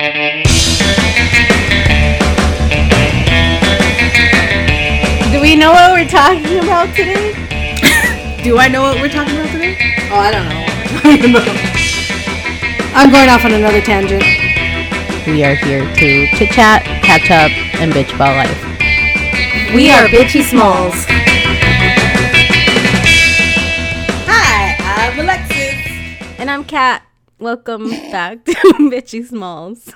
Do we know what we're talking about today? Do I know what we're talking about today? Oh, I don't know. I'm going off on another tangent. We are here to chit chat, catch up, and bitch about life. We are Bitchy Smalls. Hi, I'm Alexis. And I'm Kat. Welcome back to Bitchy Smalls.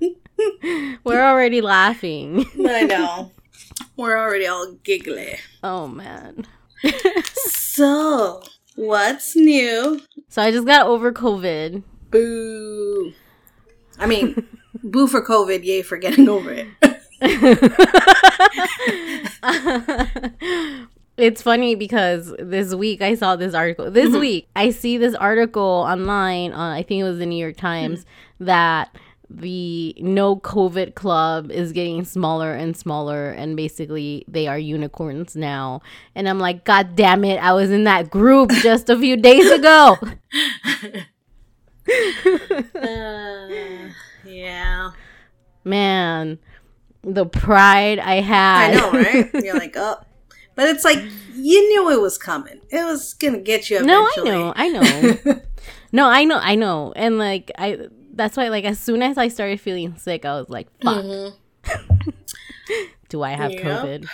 We're already laughing. I know. We're already all giggly. Oh man. So, what's new? So I just got over COVID. Boo. I mean, boo for COVID, yay for getting over it. It's funny because this week I saw this article. This mm-hmm. week I see this article online on I think it was the New York hmm. Times that the no COVID club is getting smaller and smaller and basically they are unicorns now. And I'm like, God damn it, I was in that group just a few days ago. Uh, yeah. Man, the pride I had. I know, right? You're like, oh. But it's like, you knew it was coming. It was going to get you up. No, I know, I know. no, I know, I know. And like I that's why like as soon as I started feeling sick, I was like, fuck. Do I have Yep. COVID?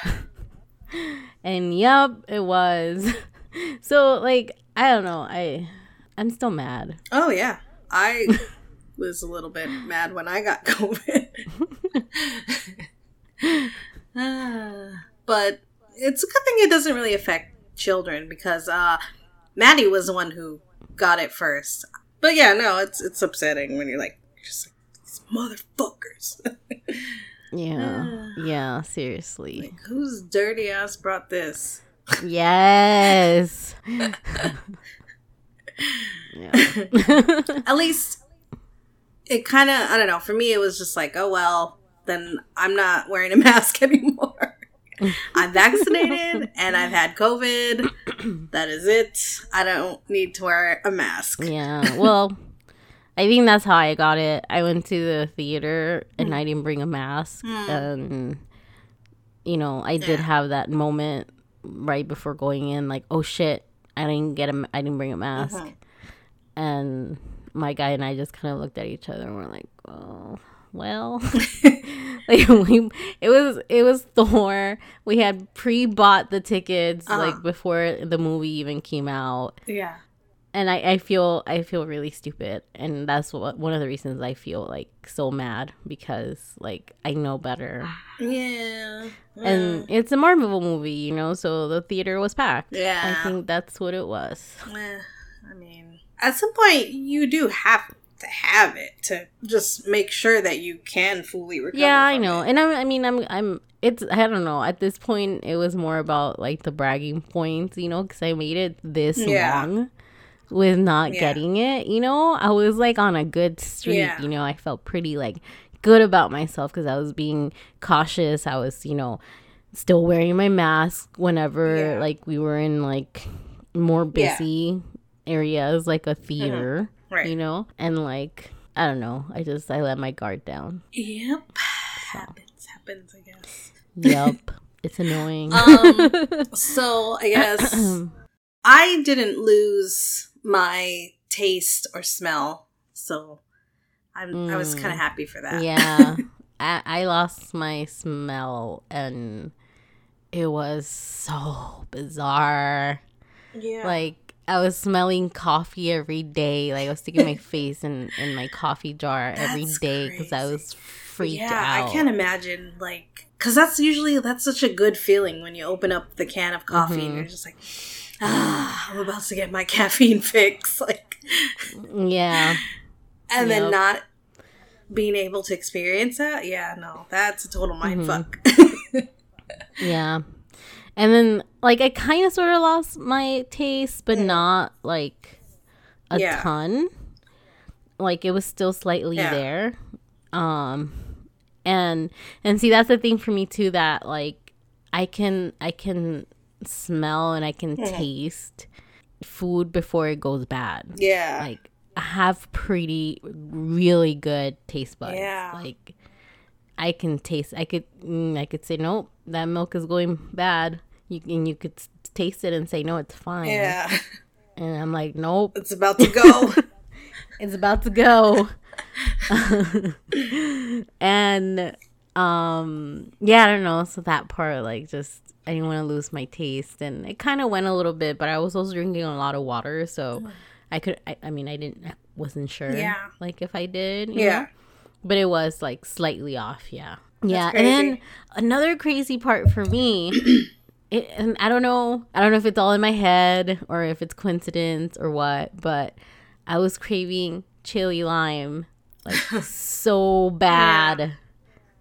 and yep, it was. So like I don't know, I I'm still mad. Oh, yeah. I was a little bit mad when I got COVID. Ah, but it's a good thing it doesn't really affect children because uh, Maddie was the one who got it first. But yeah, no, it's it's upsetting when you're like, just like these motherfuckers. Yeah. yeah, seriously. like, whose dirty ass brought this? Yes. At least it kind of, I don't know. For me, it was just like, oh well, then I'm not wearing a mask anymore. I'm vaccinated and I've had COVID. That is it. I don't need to wear a mask. Yeah. Well, I think that's how I got it. I went to the theater and I didn't bring a mask. And, you know, I did Yeah. have that moment right before going in, like, oh shit, I didn't get a, I didn't bring a mask. Mhm. And my guy and I just kind of looked at each other and we're like, oh, well, like we, it was, it was Thor. We had pre-bought the tickets Uh-huh. like before the movie even came out Yeah. and I, I feel I feel really stupid, and that's what one of the reasons I feel like so mad because like I know better, Yeah. and it's a Marvel movie, you know, so the theater was packed. Yeah. I think that's what it was. Eh, I mean, at some point, you do have to have it to just make sure that you can fully recover. Yeah, I know, it. and I'm, I mean, I'm, I'm. It's I don't know. At this point, it was more about like the bragging points, you know, because I made it this Yeah. long with not Yeah. getting it. You know, I was like on a good streak. Yeah. You know, I felt pretty like good about myself because I was being cautious. I was, you know, still wearing my mask whenever Yeah. like we were in like more Yeah. Busy areas, like a theater. Right. You know, and like I don't know. I just I let my guard down. Yep. Happens, happens, I guess. Yep. it's annoying. Um, so I guess I didn't lose my taste or smell, so I'm, I was Mm. kind of happy for that. yeah. I, I lost my smell and it was so bizarre. yeah. Like I was smelling coffee every day. Like I was sticking my face in, in my coffee jar every That's day because I was freaked out. yeah, out. I can't imagine like because that's usually that's such a good feeling when you open up the can of coffee and Mhm. you're just like, ah, I'm about to get my caffeine fix, like, Yeah. and then not being able to experience that. Yeah, no, that's a total mind Mhm. fuck. Yeah. And then like I kind of sort of lost my taste, but Mm. not like a Yeah. ton. Like it was still slightly Yeah. there. Um and and see that's the thing for me too that like I can I can smell and I can Mhm. taste food before it goes bad. yeah, Like I have pretty really good taste buds. Yeah. Like I can taste. I could. Mm, I could say nope. That milk is going bad. You and you could taste it and say no, it's fine. Yeah. And I'm like nope. It's about to go. It's about to go. and um yeah, I don't know. So that part like just I didn't want to lose my taste and it kind of went a little bit, but I was also drinking a lot of water, so I could I, I mean, I didn't I wasn't sure Yeah. like if I did, yeah. know? But it was like slightly off, yeah. Yeah, and then another crazy part for me it, and I don't know, I don't know if it's all in my head or if it's coincidence or what, but I was craving chili lime like so bad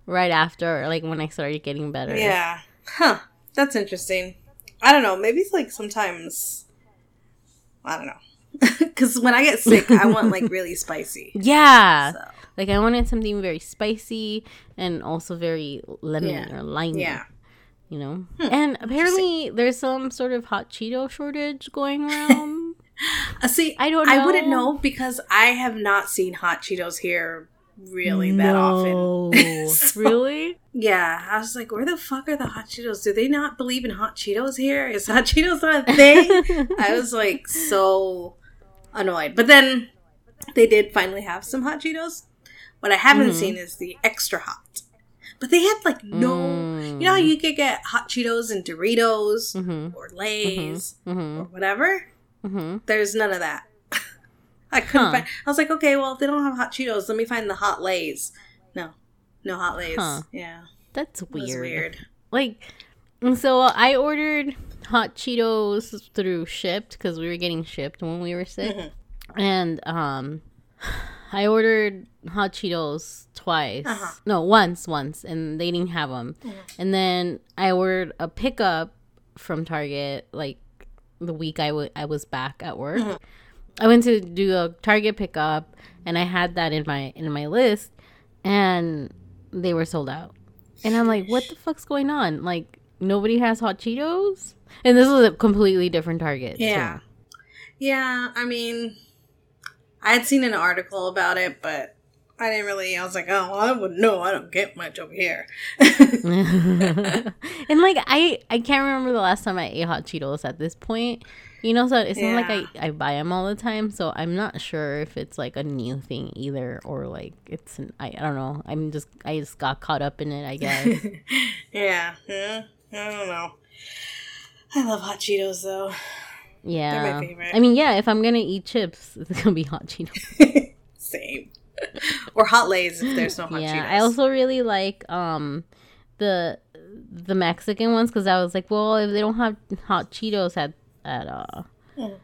right after, like when I started getting better. Yeah. Huh. That's interesting. I don't know. Maybe it's like sometimes. I don't know. Because when I get sick, I want like really spicy. Yeah. So, Like I wanted something very spicy and also very lemon Yeah. or limey. yeah. You know? and apparently there's some sort of hot Cheeto shortage going around. Uh, see, I don't I wouldn't know. know because I have not seen hot Cheetos here really that often. So- really? Yeah, I was like, where the fuck are the hot Cheetos? Do they not believe in hot Cheetos here? Is hot Cheetos not a thing? I was like so annoyed. But then they did finally have some hot Cheetos. What I haven't Mhm. seen is the extra hot. But they had like no. Mm. You know how you could get hot Cheetos and Doritos Mhm. or Lay's or Mhm. whatever? Mhm. There's none of that. I couldn't Huh. find. I was like, okay, well, if they don't have hot Cheetos, let me find the hot Lay's. No, no hot Lay's. Huh. Yeah, That's weird. weird. Like, so I ordered hot Cheetos through Shipt because we were getting shipped when we were sick, Mhm. and um, I ordered hot Cheetos twice. Uh-huh. No, once, once, and they didn't have them. Mhm. And then I ordered a pickup from Target like the week I wa- I was back at work. Mhm. I went to do a Target pickup, and I had that in my in my list, and they were sold out. And I'm like, what the fuck's going on? Like nobody has hot Cheetos, and this was a completely different Target. too. Yeah. Yeah, I mean, I had seen an article about it, but I didn't really. I was like, oh, well, I wouldn't know. I don't get much over here. and like I I can't remember the last time I ate hot Cheetos at this point. You know, so it's not like I, I buy them all the time, so I'm not sure if it's like a new thing either or like it's an, I, I don't know. I'm just I just got caught up in it, I guess. yeah, yeah, I don't know. I love hot Cheetos though. Yeah. favorite. I mean, yeah, if I'm going to eat chips, it's going to be hot Cheetos. Same. or hot Lay's if there's no hot yeah. Cheetos. I also really like um the the Mexican ones cuz I was like, well, if they don't have hot Cheetos at at uh Mm.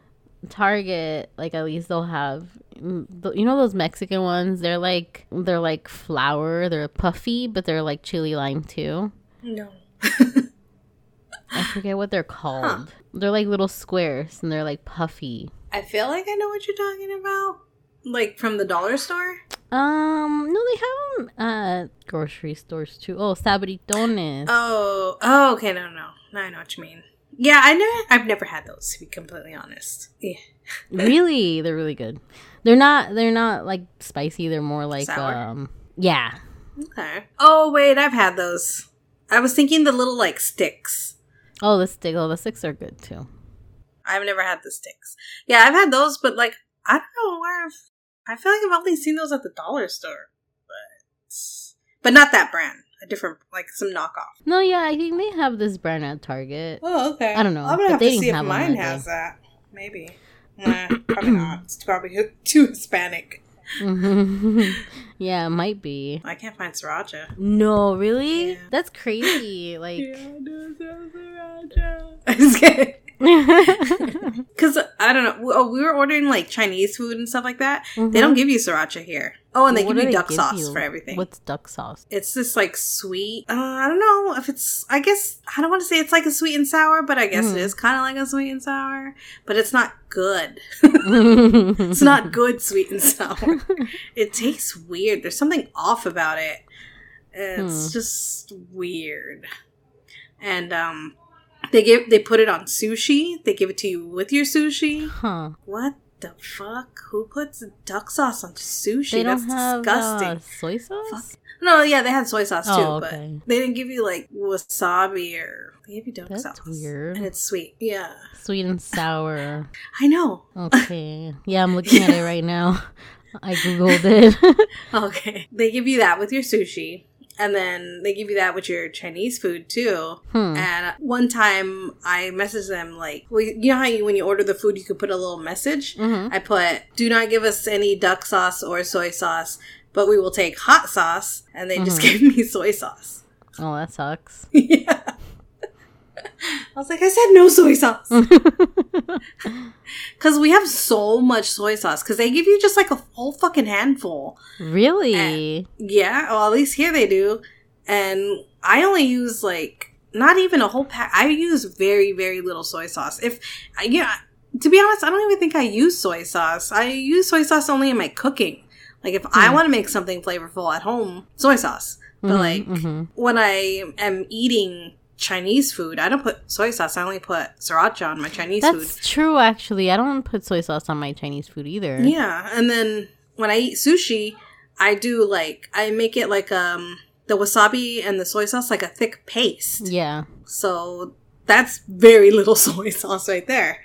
Target, like at least they'll have mm, you know those Mexican ones, they're like they're like flour, they're puffy, but they're like chili lime too. no. I forget what they're called. They're like little squares and they're like puffy. I feel like I know what you're talking about. Like from the dollar store. Um, no, they have them at grocery stores too. Oh, sabritones. Oh, oh, okay, no, no, no, I know what you mean. Yeah, I never, I've never had those to be completely honest. Yeah, really, they're really good. They're not. They're not like spicy. They're more like Sour? um. Yeah. okay. Oh wait, I've had those. I was thinking the little like sticks. Oh, the stick. Oh, the sticks are good too. I've never had the sticks. Yeah, I've had those, but like I don't know where. I've, I feel like I've only seen those at the dollar store, but but not that brand. A different, like some knockoff. No, yeah, I think they have this brand at Target. Oh, okay. I don't know, I'm gonna have to see if mine has day. that. Maybe. Nah, probably not. It's probably too Hispanic. yeah, it might be. I can't find sriracha. No, really? Yeah. That's crazy. Like, I'm just kidding. Because I don't know. Oh, we were ordering like Chinese food and stuff like that. They don't mm-hmm. give you sriracha here. Oh, and they What give you duck give sauce you? for everything. What's duck sauce? it's this like sweet. Uh, I don't know if it's. I guess I don't want to say it's like a sweet and sour, but I guess Mhm. it is kind of like a sweet and sour. But it's not good. it's not good sweet and sour. it tastes weird. There's something off about it. It's Hmm. just weird. And um they give they put it on sushi. They give it to you with your sushi. Huh. What the fuck? Who puts duck sauce on sushi? They don't That's have disgusting. uh, soy sauce. No, yeah, they had soy sauce too, Oh, but they didn't give you like wasabi or they gave you duck That's sauce. weird. And it's sweet. Yeah, Sweet and sour. I know. Okay. Yeah, I'm looking at it right now. I googled it. Okay, they give you that with your sushi, and then they give you that with your Chinese food too. hmm. And one time I messaged them like, well, you know how you, when you order the food, you could put a little message. Mhm. I put, "Do not give us any duck sauce or soy sauce, but we will take hot sauce." And they just Mhm. gave me soy sauce. Oh, that sucks. yeah. I was like, I said no soy sauce. Because we have so much soy sauce. Because they give you just like a whole fucking handful. really? Yeah, well, at least here they do. And I only use like not even a whole pack. I use very, very little soy sauce. If yeah, to be honest, I don't even think I use soy sauce. I use soy sauce only in my cooking. Like if I Hmm. want to make something flavorful at home, soy sauce. But Mhm, like mhm. when I am eating Chinese food, I don't put soy sauce. I only put sriracha on my Chinese food. That's true, actually. I don't put soy sauce on my Chinese food either. Yeah, and then when I eat sushi, I do like I make it like um the wasabi and the soy sauce like a thick paste. Yeah. So that's very little soy sauce right there.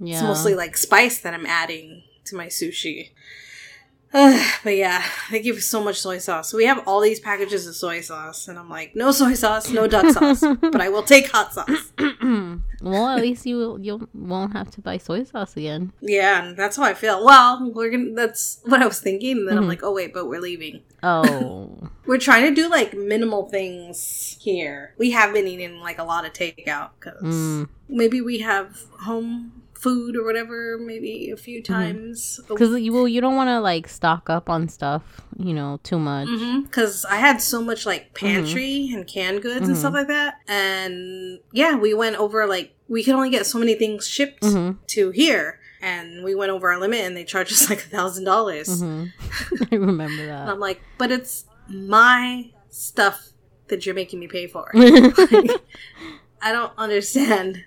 Yeah. It's mostly like spice that I'm adding to my sushi. but yeah, they give so much soy sauce. We have all these packages of soy sauce, and I'm like, no soy sauce, no duck sauce, but I will take hot sauce. well, at least you you won't have to buy soy sauce again. Yeah, and that's how I feel. Well, we're gonna. That's what I was thinking. And then I'm Mhm. like, oh wait, but we're leaving. Oh. We're trying to do like minimal things here. We have been eating like a lot of takeout because Mm. maybe we have home food or whatever, maybe a few mm-hmm. times. Because you well, you don't want to like stock up on stuff, you know, too much. Mm-hmm. Because I had so much like mm-hmm. pantry and canned goods and stuff like that. And yeah, we went over like, we could only get so many things shipped to here. And we went over our limit and they charged us like a thousand dollars. I remember And that. I'm like, but it's my stuff that you're making me pay for. I don't understand.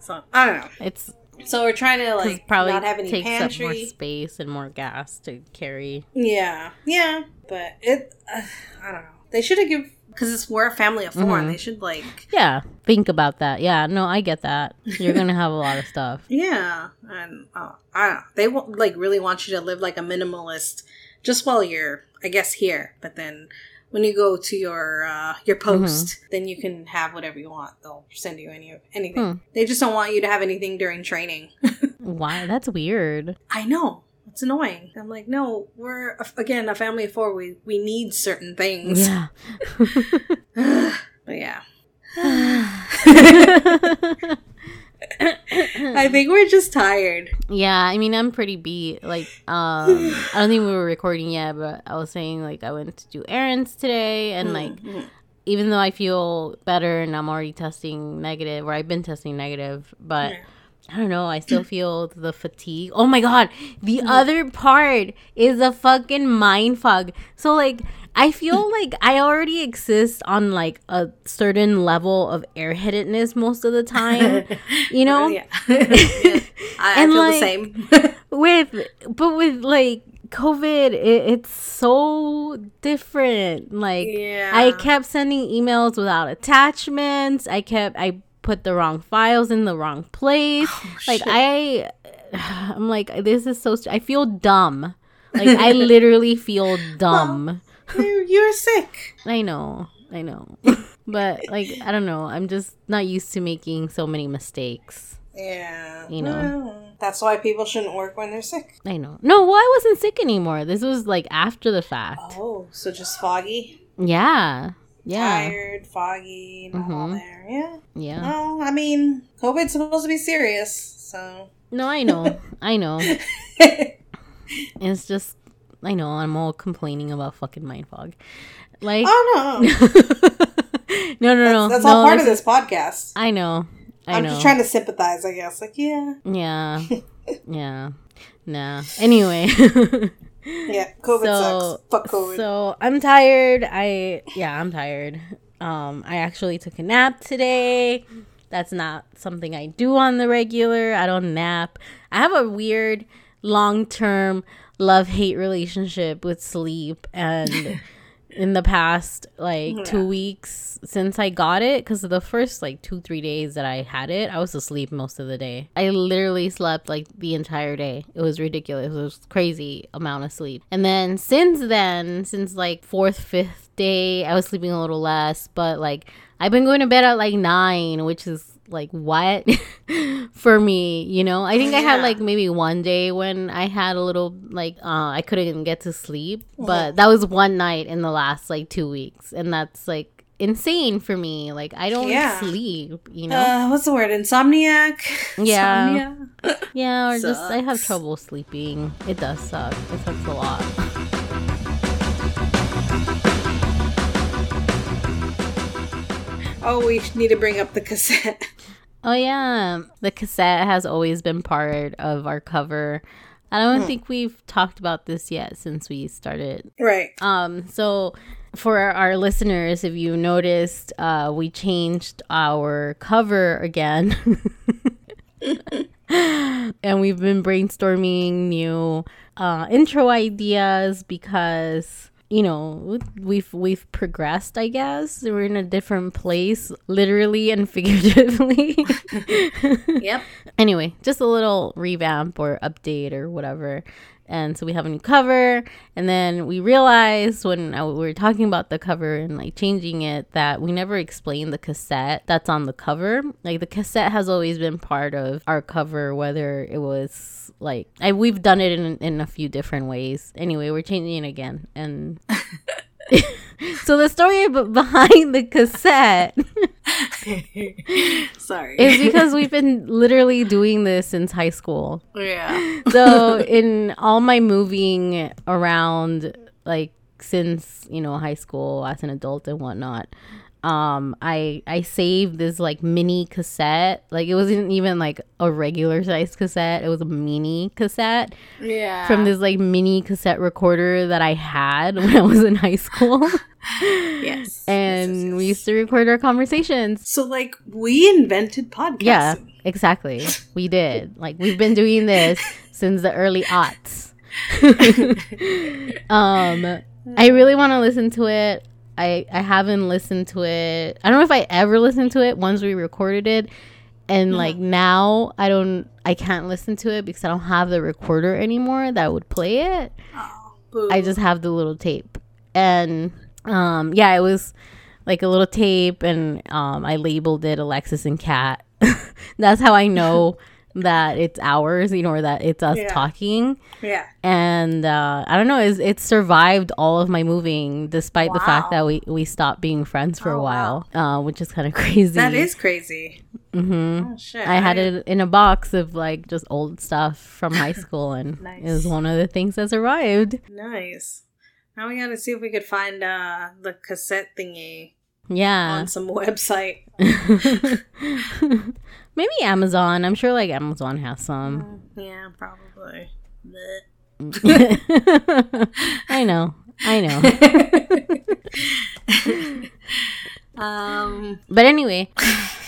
So I don't know. it's So we're trying to like probably not have any takes up more space and more gas to carry. Yeah, yeah, but it. Uh, I don't know. They should have give because it's we're a family of 4 Mhm. they should like Yeah, think about that. Yeah, no, I get that. You're gonna have a lot of stuff. yeah, and uh, I don't know. They won't like really want you to live like a minimalist just while you're I guess here, but then. When you go to your uh, your post, then you can have whatever you want. They'll send you any anything. Hmm. They just don't want you to have anything during training. Why? That's weird. I know. It's annoying. I'm like, no, we're again a family of four. We we need certain things. Yeah. but yeah, I think we're just tired. yeah, I mean, I'm pretty beat. Like, um, I don't think we were recording yet, but I was saying like I went to do errands today, and like Mhm. even though I feel better and I'm already testing negative, or I've been testing negative, but Yeah. I don't know, I still feel the fatigue. Oh my god, the other part is a fucking mind fog. So like I feel like I already exist on like a certain level of airheadedness most of the time. You know? yeah, Yeah. I, I feel like, the same. with but with like COVID, it, it's so different. Like Yeah. I kept sending emails without attachments. I kept I put the wrong files in the wrong place. Oh, like Oh, shit. I I'm like this is so st- I feel dumb. Like I literally feel dumb. you're, you're sick. I know. I know. but like I don't know. I'm just not used to making so many mistakes. Yeah, You know. Well, that's why people shouldn't work when they're sick. I know. No, well I wasn't sick anymore. This was like after the fact. Oh, so just foggy, Yeah. Yeah. tired, foggy, not all Mhm. there. Yeah. Yeah. Well, I mean, COVID's supposed to be serious, so. No, I know. I know. It's just I know I'm all complaining about fucking mind fog. Like oh no, No, no, no. that's, that's no, all part of this- podcast. I know. I I'm know. just trying to sympathize, I guess. Like, yeah, Yeah. yeah. Nah. Anyway. Yeah, COVID sucks. Fuck COVID. So I'm tired. I yeah, I'm tired. Um, I actually took a nap today. That's not something I do on the regular. I don't nap. I have a weird long term love hate relationship with sleep and in the past like Yeah. two weeks since I got it because the first like two three days that I had it I was asleep most of the day. I literally slept like the entire day. It was ridiculous. It was crazy amount of sleep. And then since then since like fourth fifth day I was sleeping a little less but like I've been going to bed at like nine which is like what for me you know i think i had like maybe one day when i had a little like uh i couldn't get to sleep but that was one night in the last like two weeks and that's like insane for me like i don't Yeah. sleep you know Uh, what's the word? Insomniac. Yeah. Insomnia? yeah or just i have trouble sleeping it does suck it sucks a lot Oh, we need to bring up the cassette. Oh yeah, the cassette has always been part of our cover. I don't think we've talked about this yet since we started. right. Um, so for our listeners, if you noticed, uh, we changed our cover again, and we've been brainstorming new uh, intro ideas because you know we've we've progressed. I guess we're in a different place, literally and figuratively. Yep. anyway, just a little revamp or update or whatever. And so we have a new cover, and then we realized when I, we were talking about the cover and like changing it that we never explained the cassette that's on the cover. Like the cassette has always been part of our cover, whether it was like I, we've done it in in a few different ways. Anyway, we're changing it again, and so the story b- behind the cassette Sorry. is because we've been literally doing this since high school. yeah. So in all my moving around, like since you know high school as an adult and whatnot, um, I I saved this like mini cassette. Like it wasn't even like a regular sized cassette; it was a mini cassette Yeah. from this like mini cassette recorder that I had when I was in high school, Yes. and Yes, yes, we used to record our conversations. So, like, we invented podcasting. Yeah, exactly. We did. Like we've been doing this since the early aughts. um I really want to listen to it. I I haven't listened to it. I don't know if I ever listened to it once we recorded it. And like now I don't I can't listen to it because I don't have the recorder anymore that would play it. Boo. I just have the little tape. And um yeah, it was like a little tape and um I labeled it Alexis and Kat. That's how I know that it's ours, you know, or that it's us Yeah. talking. Yeah. And uh I don't know, it's, it survived all of my moving despite the fact that we we stopped being friends for a Oh, while, uh which is kind of crazy. That is crazy. Mm-hmm. Oh, shit. I had it in a box of like just old stuff from high school, and it was one of the things that survived. Nice. Now we gotta see if we could find uh the cassette thingy Yeah. on some website. Maybe Amazon. I'm sure like Amazon has some. Yeah, probably. I know. I know. um, But anyway,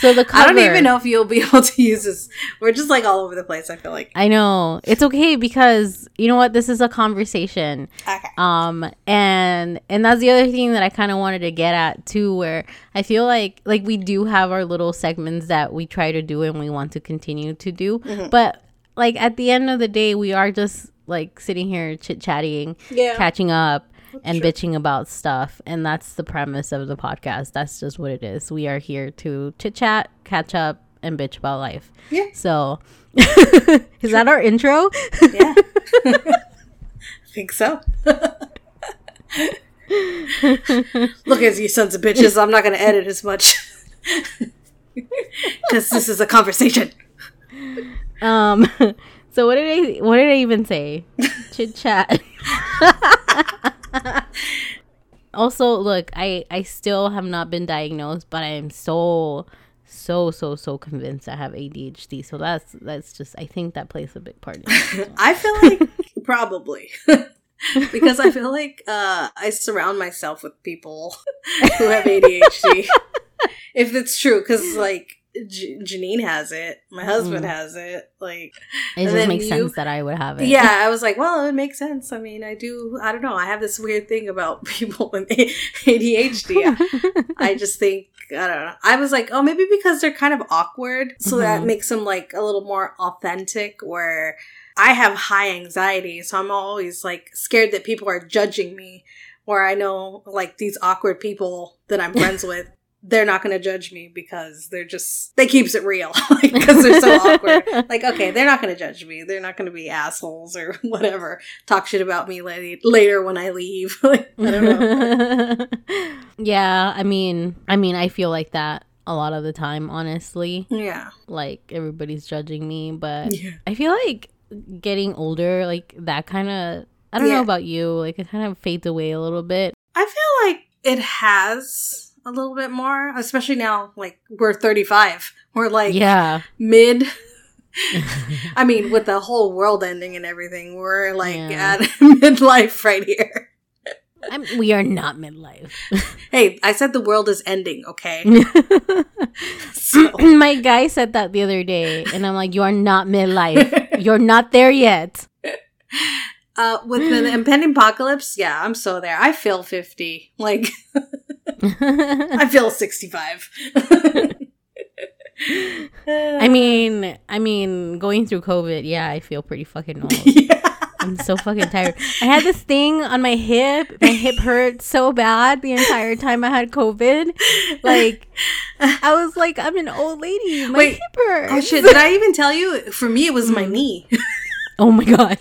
so the cover, I don't even know if you'll be able to use this. We're just like all over the place. I feel like. I know. It's okay because you know what? This is a conversation. Okay. um and and that's the other thing that i kind of wanted to get at too where i feel like like we do have our little segments that we try to do and we want to continue to do Mm-hmm. but like at the end of the day we are just like sitting here chit chatting Yeah. catching up and bitching about stuff and that's the premise of the podcast that's just what it is we are here to chit chat catch up and bitch about life Yeah. so is that our intro Yeah. I think so. Look at you sons of bitches. I'm not going to edit as much. Because this is a conversation. Um. So what did I? What did I even say? Chit chat. also, look, I I still have not been diagnosed, but I am so so so so convinced I have ADHD. So that's that's just I think that plays a big part. In it. I feel like probably. because I feel like uh, I surround myself with people who have ADHD. if it's true, because like J- Janine has it. My husband Mm. has it. Like, It just makes you- sense that I would have it. yeah, I was like, well, it makes sense. I mean, I do. I don't know. I have this weird thing about people with ADHD. I just think I don't know. I was like, oh, maybe because they're kind of awkward, so that Mhm. makes them like a little more authentic. Where I have high anxiety, so I'm always like scared that people are judging me. Where I know like these awkward people that I'm friends with, they're not going to judge me because they're just they keeps it real because they're so awkward. Like, okay, they're not going to judge me. They're not going to be assholes or whatever. Talk shit about me la- later when I leave. like, I don't know. yeah, I mean, I mean, I feel like that a lot of the time, honestly. Yeah. Like everybody's judging me, but Yeah. I feel like getting older, like that kind of. I don't Yeah. know about you, like it kind of fades away a little bit. I feel like it has a little bit more, especially now, like, we're 35. We're like yeah, mid. I mean, with the whole world ending and everything, we're like Yeah. at midlife right here. I'm, we are not midlife. Hey, I said the world is ending, okay? So, My guy said that the other day, and I'm like, "You are not midlife. You're not there yet." Uh, with the impending apocalypse, yeah, I'm so there. I feel 50. Like, I feel 65. I mean, I mean, going through COVID, yeah, I feel pretty fucking old. yeah. I'm so fucking tired. I had this thing on my hip. My hip hurt so bad the entire time I had COVID. Like, I was like, I'm an old lady. My Wait. hip hurts. Oh shit! Did I even tell you? For me, it was my Mm. knee. Oh my god.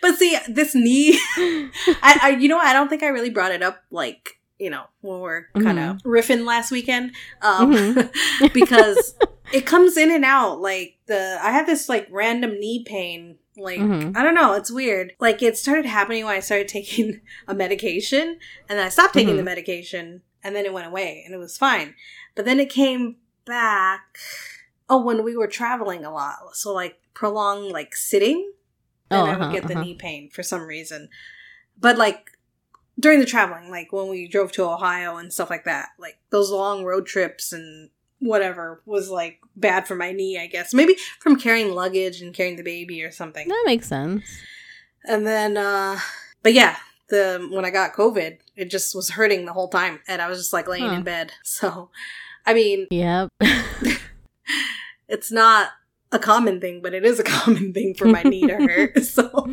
But see, this knee, I, I, you know, I don't think I really brought it up, like, you know, when we're kind of riffing last weekend, um, Mhm. because it comes in and out. Like the, I had this like random knee pain. Like Mhm. I don't know, it's weird. Like it started happening when I started taking a medication, and then I stopped taking the medication, and then it went away, and it was fine. But then it came back. Oh, when we were traveling a lot, so like prolonged like sitting and Oh, I would uh-huh, get the uh-huh. knee pain for some reason. But like during the traveling, like when we drove to Ohio and stuff like that, like those long road trips and whatever was like bad for my knee, I guess. Maybe from carrying luggage and carrying the baby or something. That makes sense. And then uh but yeah, the when I got COVID, it just was hurting the whole time and I was just like laying Huh. in bed. So I mean, Yep. it's not a common thing, but it is a common thing for my knee to hurt. So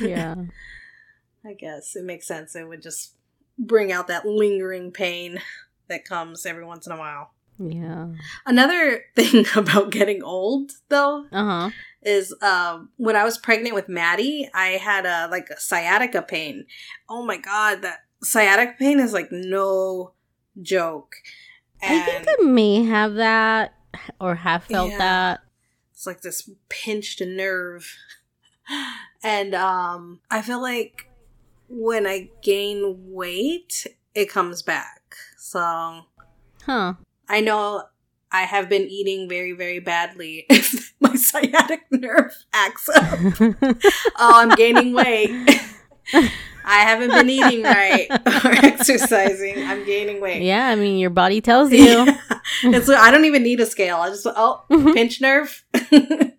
yeah. I guess it makes sense. It would just bring out that lingering pain that comes every once in a while. Yeah. Another thing about getting old, though, Uh huh. is um, when I was pregnant with Maddie, I had a like a sciatica pain. Oh my god, that sciatica pain is like no joke. I think I may have that or have felt Yeah. that. it's like this pinched nerve and um i feel like when i gain weight it comes back so Huh. i know i have been eating very very badly if my sciatic nerve acts up oh i'm gaining weight i haven't been eating right or exercising i'm gaining weight yeah, I mean, your body tells you. Yeah. it's i don't even need a scale i just oh pinch nerve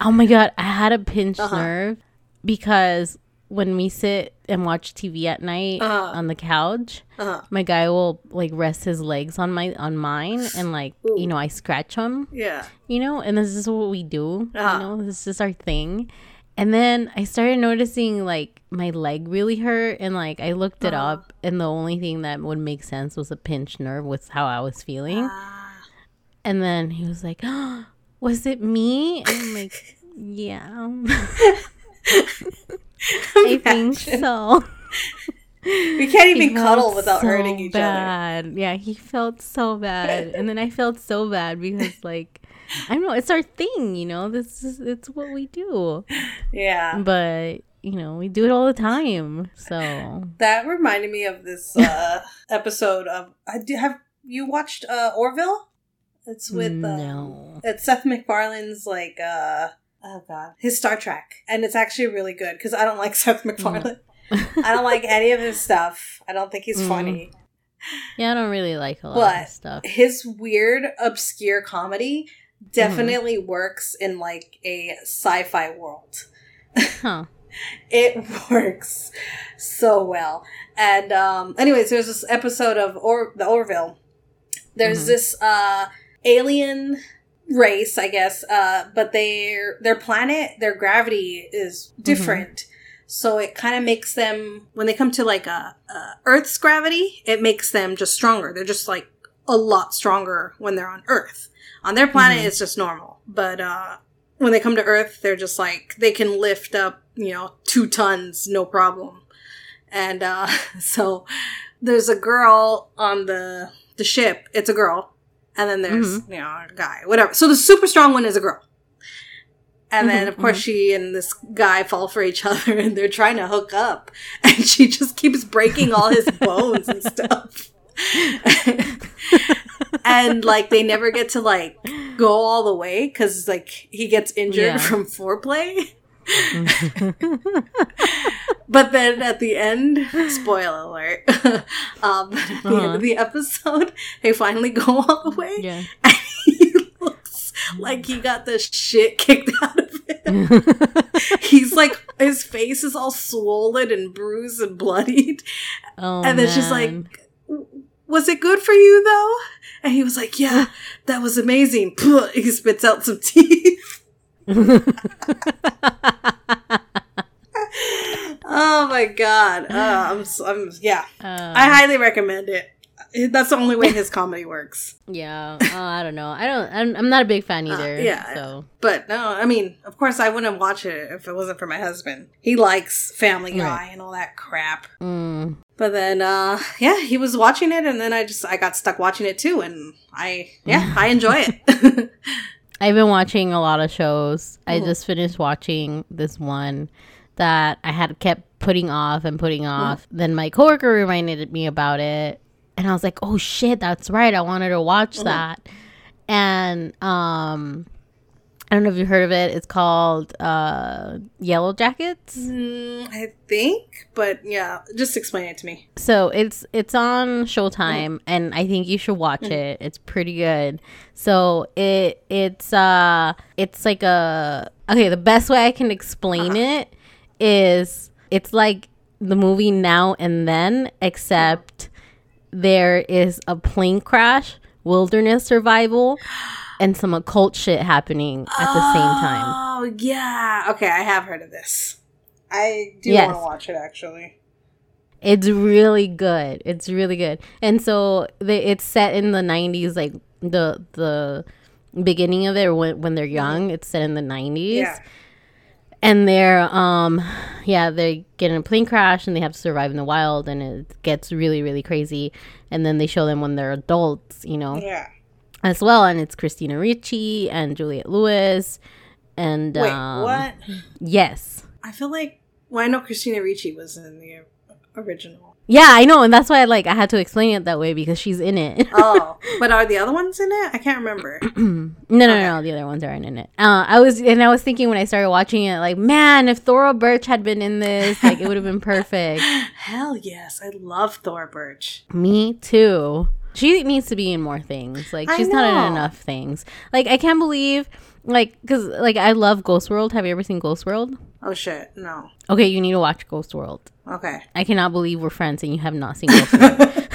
oh my god, I had a pinch Uh-huh. nerve because when we sit and watch TV at night Uh-huh. on the couch, uh-huh. my guy will like rest his legs on my on mine and like Ooh. you know I scratch him, yeah you know, and this is what we do, Uh-huh. you know, this is our thing. And then I started noticing like my leg really hurt, and like I looked it Uh-huh. up, and the only thing that would make sense was a pinched nerve was how I was feeling. Ah. And then he was like, oh, "Was it me?" And I'm like, "Yeah, I think so." We can't even cuddle without so hurting each other. bad. Yeah, he felt so bad, and then I felt so bad because, like, I don't know, it's our thing, you know. This is it's what we do, Yeah. but you know, we do it all the time. So That reminded me of this uh, episode of. I do have you watched uh, Orville? It's with uh, no. it's Seth MacFarlane's like uh oh god his Star Trek, and it's actually really good because I don't like Seth MacFarlane. I don't like any of his stuff. I don't think he's Mm. funny. Yeah, I don't really like a lot But of stuff. his weird, obscure comedy definitely works in like a sci-fi world. Huh. It works so well. And um anyways, there's this episode of or the Orville. There's Mhm. this uh alien race, I guess, uh but their their planet, their gravity is different. So it kind of makes them when they come to like a, a Earth's gravity, it makes them just stronger. They're just like a lot stronger when they're on Earth. On their planet, Mhm. it's just normal. But uh when they come to Earth, they're just like they can lift up, you know, two tons, no problem. And uh, so there's a girl on the the ship. It's a girl, and then there's you know a guy, whatever. So the super strong one is a girl. And then, Mhm, of course, she and this guy fall for each other, and they're trying to hook up, and she just keeps breaking all his bones and stuff. and like they never get to like go all the way because like he gets injured Yeah. from foreplay. But then at the end, spoiler alert, um, at the end Uh-huh. of the episode, they finally go all the way. yeah. And he looks like he got the shit kicked out. He's like, his face is all swollen and bruised and bloodied. oh, and then she's like. Was it good for you though? And he was like, Yeah, that was amazing. He spits out some teeth. Oh my god. Uh, I'm, I'm, yeah. Uh, I highly recommend it. That's the only way his comedy works. yeah. Oh, I don't know. I don't. I'm, I'm not a big fan Uh, either. yeah. So But no, I mean, of course, I wouldn't watch it if it wasn't for my husband. He likes Family Guy Right. and all that crap. mm, But then, uh, yeah, he was watching it, and then I just I got stuck watching it too, and I yeah I enjoy it. I've been watching a lot of shows. I Mhm. just finished watching this one that I had kept putting off and putting off. Then my coworker reminded me about it, and I was like, "Oh shit, that's right! I wanted to watch Mhm. that." And um, I don't know if you heard of it. It's called uh, Yellow Jackets. Mm, I think, but yeah, just explain it to me. So it's it's on Showtime, and I think you should watch Mhm. it. It's pretty good. So it it's uh it's like a okay. The best way I can explain Uh-huh. it is it's like the movie Now and Then, except there is a plane crash, wilderness survival, and some occult shit happening at the same time. Oh yeah, okay, I have heard of this. I do Yes. want to watch it actually. It's really good. It's really good. And so the, it's set in the 90s like the the beginning of it when when they're mm-hmm. young, it's set in the 90s. Yeah. And they're um yeah, they get in a plane crash and they have to survive in the wild and it gets really really crazy. And then they show them when they're adults, you know, Yeah. as well and it's Christina Ricci and Juliette Lewis and Wait, um, what? Yes. I feel like well, I know Christina Ricci was in the original. Yeah, I know, and that's why I like I had to explain it that way because she's in it. Oh, but are the other ones in it? I can't remember. no, no, no, the other ones aren't in it. Uh, I was, and I was thinking when I started watching it, like, man, if Thora Birch had been in this, like, it would have been perfect. Hell yes, I love Thora Birch. Me too. She needs to be in more things. Like, she's not in enough things. Like, I can't believe, like, because, like, I love Ghost World. Have you ever seen Ghost World? Oh shit, no. Okay, you need to watch Ghost World. Okay. I cannot believe we're friends and you have not seen Ghost World.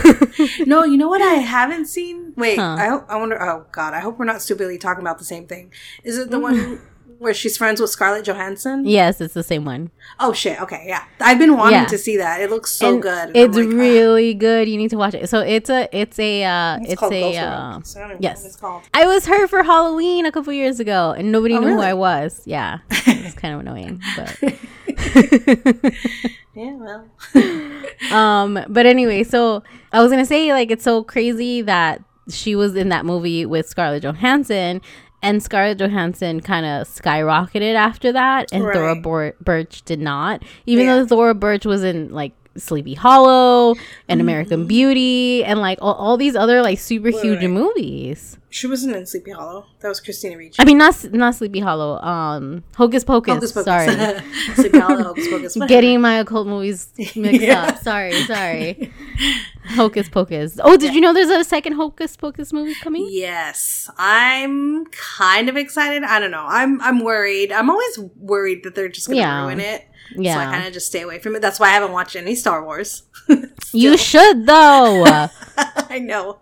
no, you know what I haven't seen? Wait, Huh. I I wonder. Oh God, I hope we're not stupidly talking about the same thing. Is it the mm-hmm. one where she's friends with Scarlett Johansson? yes, it's the same one. Oh shit. Okay, yeah. I've been wanting Yeah. to see that. It looks so And good. and It's like, ah. really good. You need to watch it. So it's a, it's a, uh, It's, it's, a, uh, I don't even know yes. what it's called. I was her for Halloween a couple years ago, and nobody Oh, knew who? I was. Yeah, it's kind of annoying, but Yeah, well. um, but anyway, so I was gonna say like it's so crazy that she was in that movie with Scarlett Johansson, and Scarlett Johansson kind of skyrocketed after that, and Thora Right. Bor- Birch did not, even Yeah. though Thora Birch was in like Sleepy Hollow and Mm-hmm. American Beauty and like all, all these other like super Wait, huge wait. movies. She wasn't in Sleepy Hollow. That was Christina Ricci. I mean, not not Sleepy Hollow. Um, Hocus Pocus. Hocus Pocus. Sorry, Sleepy Hollow, Hocus Pocus. whatever. getting my occult movies mixed Yeah. up. Sorry, sorry. Hocus Pocus. Oh, did you know there's a second Hocus Pocus movie coming? Yes, I'm kind of excited. I don't know. I'm I'm worried. I'm always worried that they're just gonna Yeah. ruin it. So I kind of just stay away from it. That's why I haven't watched any Star Wars. you should though. I know.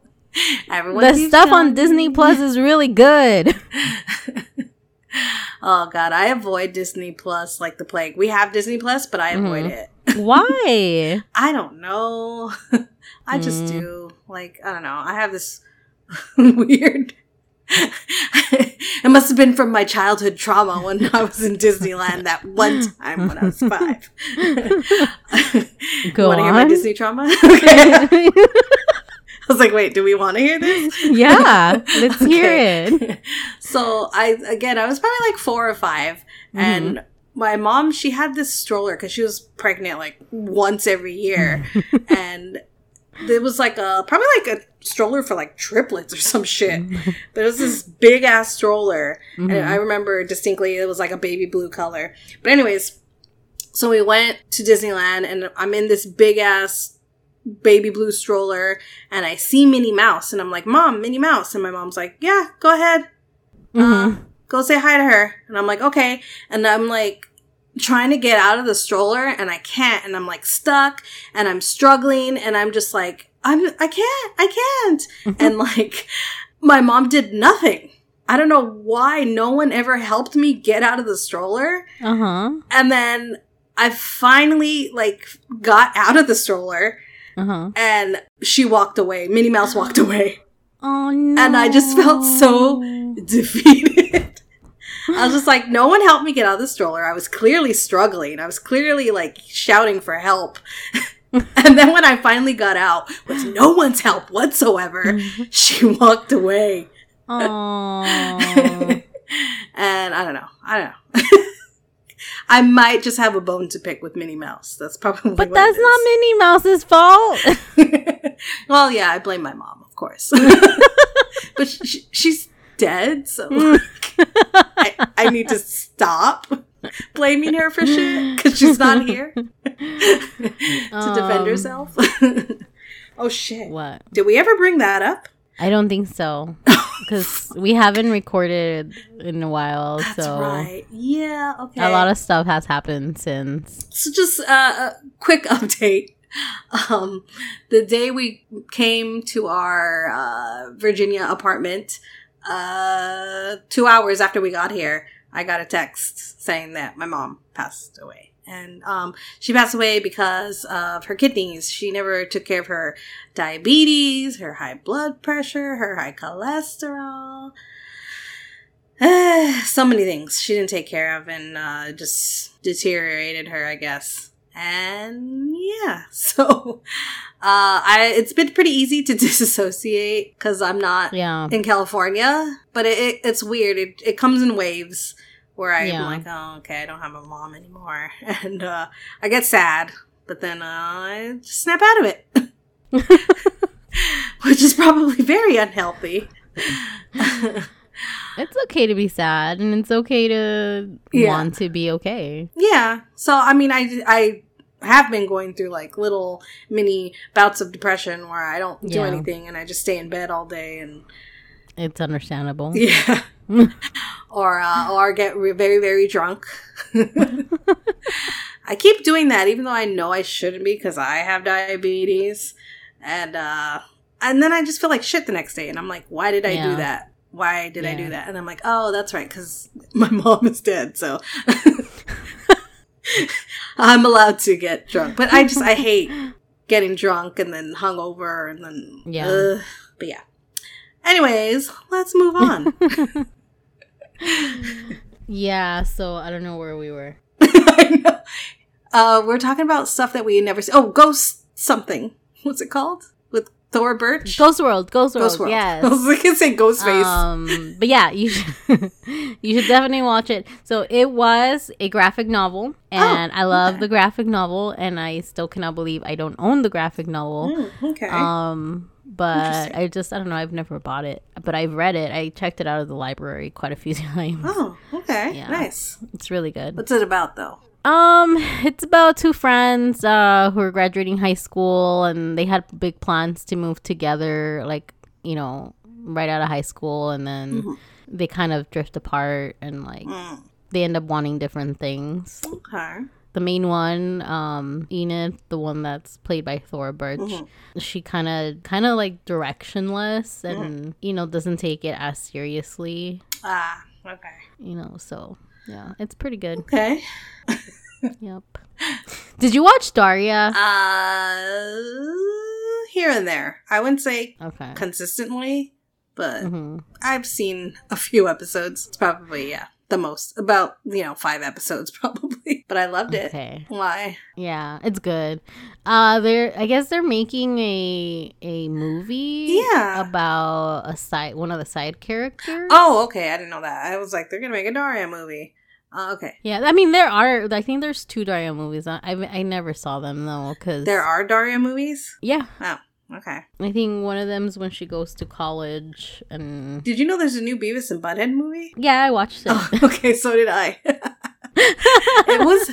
Everyone the stuff on Disney. Plus is really good. Oh god, I avoid Disney Plus like the plague. We have Disney Plus, but I avoid Mhm. it. Why? I don't know. I just Mm. do. Like, I don't know. I have this weird. It must have been from my childhood trauma when I was in Disneyland that one time when I was five. Go want to hear my. Disney trauma? okay. I was like, wait, do we want to hear this? yeah, let's hear it. so I again, I was probably like four or 5 Mm-hmm. and my mom she had this stroller because she was pregnant like once every year, and it was like a probably like a stroller for like triplets or some shit. But it was this big ass stroller, Mm-hmm. I remember distinctly it was like a baby blue color. But anyways, so we went to Disneyland, and I'm in this big ass baby blue stroller, and I see Minnie Mouse, and I'm like, "Mom, Minnie Mouse," and my mom's like, "Yeah, go ahead." Mhm. uh, go say hi to her. And I'm like, okay. And I'm like trying to get out of the stroller and I can't. And I'm like stuck and I'm struggling and I'm just like, I'm, I can't, I can't. and like my mom did nothing. I don't know why no one ever helped me get out of the stroller. Uh huh. And then I finally like got out of the stroller Uh huh. and she walked away. Minnie Mouse walked away. Oh no. And I just felt so defeated. I was just like, no one helped me get out of the stroller. I was clearly struggling. I was clearly like shouting for help. and then when I finally got out with no one's help whatsoever, she walked away. Oh. and I don't know. I don't know. I might just have a bone to pick with Minnie Mouse. That's probably But what that's not. Minnie Mouse's fault. well, yeah, I blame my mom, of course. but sh- she's dead, so Mm. I, I need to stop blaming her for shit because she's not here to defend Um, herself. oh shit! What? Did we ever bring that up? I don't think so. Because we haven't recorded in a while, That's so right. Yeah. Okay. a lot of stuff has happened since. So just uh, a quick update. Um, the day we came to our uh, Virginia apartment, uh, two hours after we got here, I got a text saying that my mom passed away. And um, she passed away because of her kidneys. She never took care of her diabetes, her high blood pressure, her high cholesterol. so many things she didn't take care of and uh, just deteriorated her, I guess. And yeah, so uh, I it's been pretty easy to disassociate because I'm not Yeah. in California, but it, it, it's weird. It, it comes in waves where I'm Yeah. like, oh, okay, I don't have a mom anymore, and uh, I get sad, but then uh, I just snap out of it, which is probably very unhealthy. It's okay to be sad and it's okay to Yeah. want to be okay. Yeah. So I mean, I I have been going through like little mini bouts of depression where I don't do Yeah. anything and I just stay in bed all day and It's understandable. yeah, or uh, or get re- very very drunk. I keep doing that even though I know I shouldn't be because I have diabetes, and uh, and then I just feel like shit the next day and I'm like, why did I Yeah. do that? Why did I do that? And I'm like, oh, that's right, because my mom is dead, so. I'm allowed to get drunk, but I just I hate getting drunk and then hungover and then Yeah. ugh. but yeah. Anyways, let's move on. Yeah, so I don't know where we were. I know. Uh, we're talking about stuff that we never see. Oh, Ghost something. What's it called? Thora Birch. Ghost World, Ghost World, Ghost World. yes. I was gonna say Ghostface. Um, but yeah, you should, you should definitely watch it. So it was a graphic novel, and I love okay. the graphic novel, and I still cannot believe I don't own the graphic novel. Mm, okay. Um, but I just I don't know. I've never bought it, but I've read it. I checked it out of the library quite a few times. oh, okay. yeah. Nice. It's really good. What's it about though? Um, it's about two friends uh who are graduating high school and they had big plans to move together like, you know, right out of high school and then Mhm. they kind of drift apart and like Mm. they end up wanting different things. Okay. The main one, um, Enid, the one that's played by Thora Birch, Mhm. she kind of kind of like directionless and you know doesn't take it as seriously, Ah. Okay. you know, so yeah, it's pretty good. Okay. Yep. Did you watch Daria? Uh, here and there. I wouldn't say Okay. consistently, but hmm I've seen a few episodes. It's probably yeah the most about you know five episodes probably. But I loved it. Okay. Why? Yeah, it's good. Uh they're I guess they're making a a movie Yeah. about a side one of the side characters. Oh, okay. I didn't know that. I was like, they're gonna make a Daria movie. Uh, okay. Yeah, I mean there are I think there's two Daria movies. I I, never saw them though cuz There are Daria movies. Yeah. Oh, okay. I think one of them's when she goes to college and Did you know there's a new Beavis and Butthead movie? Yeah, I watched it. Oh, okay. So did I. it was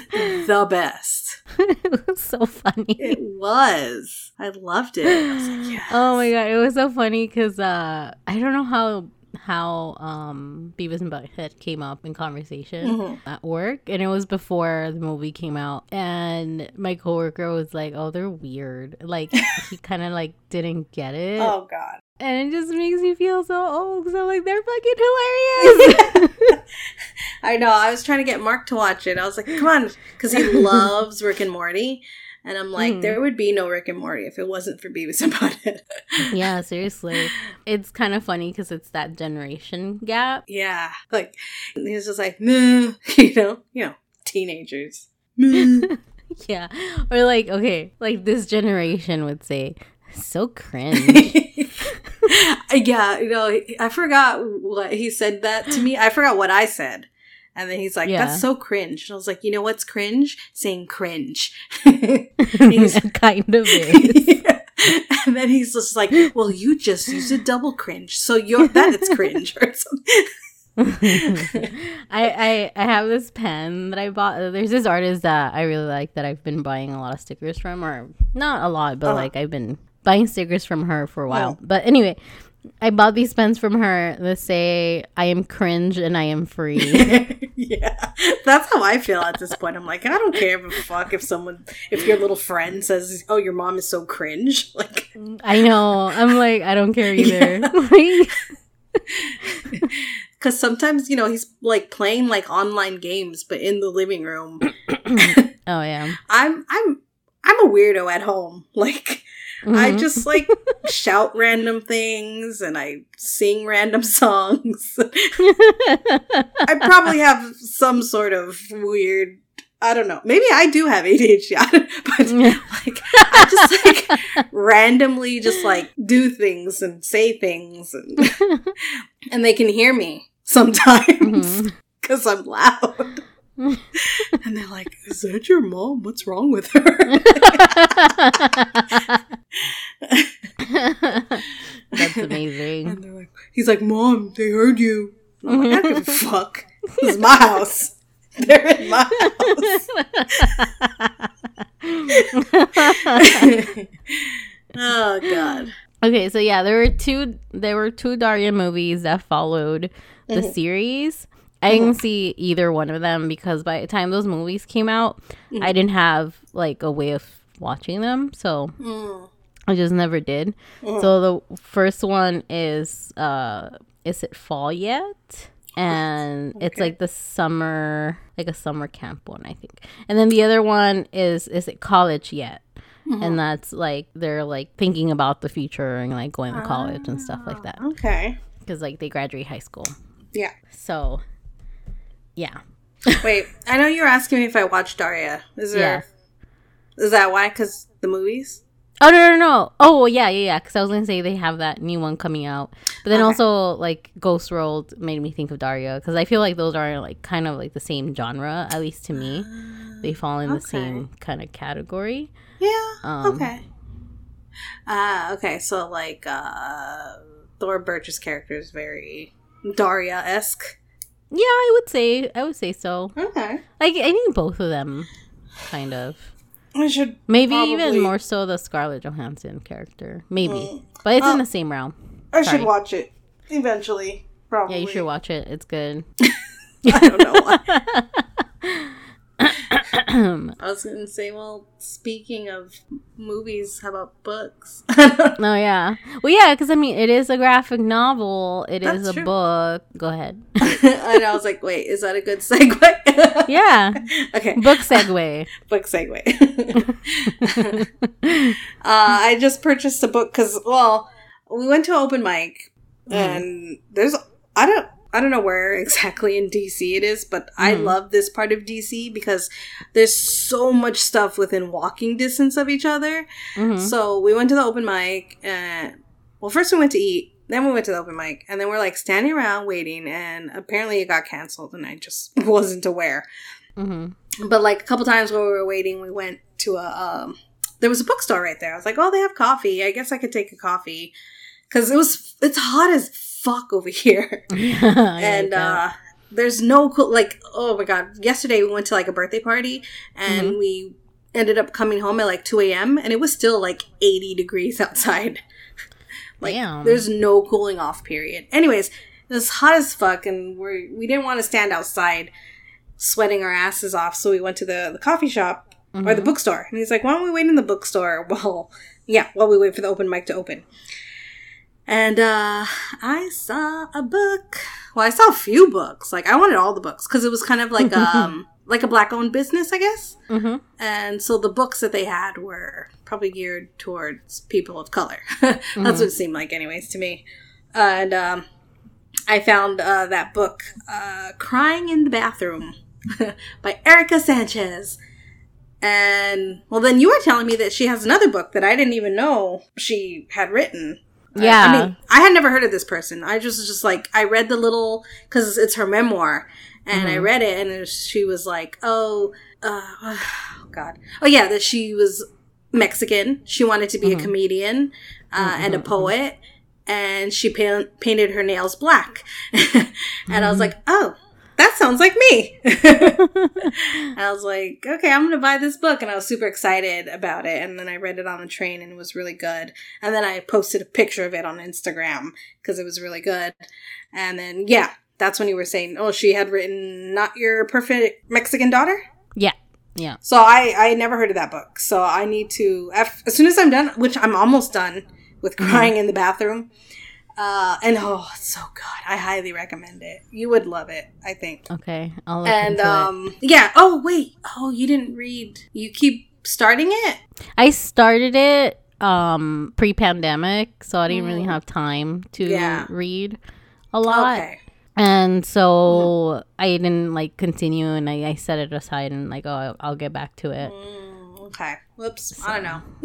the best. it was so funny. It was. I loved it. I was like, yes. Oh my god, it was so funny because uh, I don't know how how um Beavis and Butthead came up in conversation Mhm. at work, and it was before the movie came out. And my coworker was like, "Oh, they're weird." Like he kind of like didn't get it, Oh God. and it just makes me feel so old. So like they're fucking hilarious. I know. I was trying to get Mark to watch it. I was like, come on, because he loves Rick and Morty. And I'm like, Mhm. there would be no Rick and Morty if it wasn't for Beavis and Butthead. yeah, seriously, it's kind of funny because it's that generation gap. yeah. Like, he's just like, nah, you know, you know, teenagers. Nah. Yeah. Or like, okay, like this generation would say, so cringe. yeah, you know, I forgot what he said that to me. I forgot what I said. And then he's like, Yeah. that's so cringe. And I was like, you know what's cringe? Saying cringe. He's- kind of is. and then he's just like, well, you just used a double cringe. So you're that it's cringe or something. I, I I have this pen that I bought. There's this artist that I really like that I've been buying a lot of stickers from, or not a lot, but Uh-huh. like I've been buying stickers from her for a while. Oh. But anyway, I bought these pens from her that say "I am cringe and I am free." yeah. That's how I feel at this point. I'm like, I don't care if a fuck if someone if your little friend says, Oh, your mom is so cringe. Like I know. I'm like, I don't care either. Because sometimes, you know, he's like playing like online games, but in the living room. oh yeah. I'm I'm I'm a weirdo at home. Like I Mhm. just like shout random things and I sing random songs. I probably have some sort of weird. I don't know. Maybe I do have ADHD, but like I just like randomly just like do things and say things, and, and they can hear me sometimes because I'm loud. And they're like, "Is that your mom? What's wrong with her?" That's amazing. And they're like, "He's like, Mom, they heard you." And I'm like, "I don't give a fuck. This is my house. They're in my house." oh God. okay, so yeah, there were two there were two Daria movies that followed the Mhm. series. I didn't see either one of them because by the time those movies came out, Mhm. I didn't have like a way of watching them, so Mm. I just never did. Mhm. So the first one is uh is it fall yet? And it's like the summer like a summer camp one, I think. And then the other one is is it college yet? Mhm. And that's like they're like thinking about the future and like going to college and stuff like that Okay. because like they graduate high school. Yeah. So yeah. Wait, I know you were asking me if I watched Daria. Is there? Is that why? Because the movies. Oh no no no! Oh yeah yeah yeah! Because I was gonna say they have that new one coming out, but then Okay. also like Ghost World made me think of Daria because I feel like those are like kind of like the same genre at least to me. They fall in the same kind of category. Yeah. Um, okay. Ah, okay. So like, uh Thora Birch's character is very Daria esque. Yeah, I would say I would say so. Okay. Like I think both of them, kind of. I should Maybe Probably. even more so the Scarlett Johansson character. Maybe, mm. but it's in uh, the same realm. I Sorry. should watch it eventually. Probably. Yeah, you should watch it. It's good. I don't know why. I was gonna say, well, speaking of movies, how about books? No, yeah. Well, yeah, because I mean, it is a graphic novel. It is That's a true. book. Go ahead. and I was like, wait, is that a good segue? Yeah, okay. book segue. book segue. uh, I just purchased a book because, well, we went to open mic, and there's I don't I don't know where exactly in DC it is, but I Mhm. love this part of DC because there's so much stuff within walking distance of each other. Mhm. So we went to the open mic, and well, first we went to eat. Then we went to the open mic, and then we're like standing around waiting, and apparently it got canceled, and I just wasn't aware Mm-hmm. but like a couple times while we were waiting, we went to a um, there was a bookstore right there. I was like, oh, they have coffee. I guess I could take a coffee because it was it's hot as fuck over here, and uh, there's no cool like oh my god. Yesterday we went to like a birthday party and we ended up coming home at like 2 a.m. and it was still like 80 degrees outside. like Damn. there's no cooling off period. Anyways, it was hot as fuck and we we didn't want to stand outside sweating our asses off, so we went to the, the coffee shop or the bookstore. And he's like, Why don't we wait in the bookstore while yeah, while we wait for the open mic to open. And uh I saw a book. Well, I saw a few books. Like I wanted all the books because it was kind of like um like a black owned business, I guess. hmm And so the books that they had were probably geared towards people of color. That's what it seemed like, anyways, to me. and um, I found uh, that book, uh, Crying in the Bathroom by Erika Sanchez. And, well, then you were telling me that she has another book that I didn't even know she had written. I- Yeah. I, mean, I had never heard of this person. I just was just like, I read the little, because it's her memoir, and I mm-hmm. read it, and it was- she was like, oh, uh, oh, God. Oh, yeah, that she was Mexican. She wanted to be a mm-hmm. comedian uh, mm-hmm. and a poet, and she pa- painted her nails black. and I was like, oh, that sounds like me. I was like, okay, I'm going to buy this book. And I was super excited about it. And then I read it on the train and it was really good. And then I posted a picture of it on Instagram because it was really good. And then, yeah, that's when you were saying, oh, she had written Not Your Perfect Mexican Daughter? Yeah. Yeah. So I I never heard of that book. So I need to as soon as I'm done, which I'm almost done with mm-hmm. crying in the bathroom. Uh, and oh, it's so good. I highly recommend it. You would love it, I think. Okay. I'll look And into it. um, yeah. Oh wait. Oh, you didn't read. You keep starting it. I started it um pre-pandemic, so I didn't really have time to Mm. Yeah. read a lot. Okay. And so I didn't like continue and I, I set it aside and like, oh, I'll, I'll get back to it. Mm, okay. Whoops. I don't know.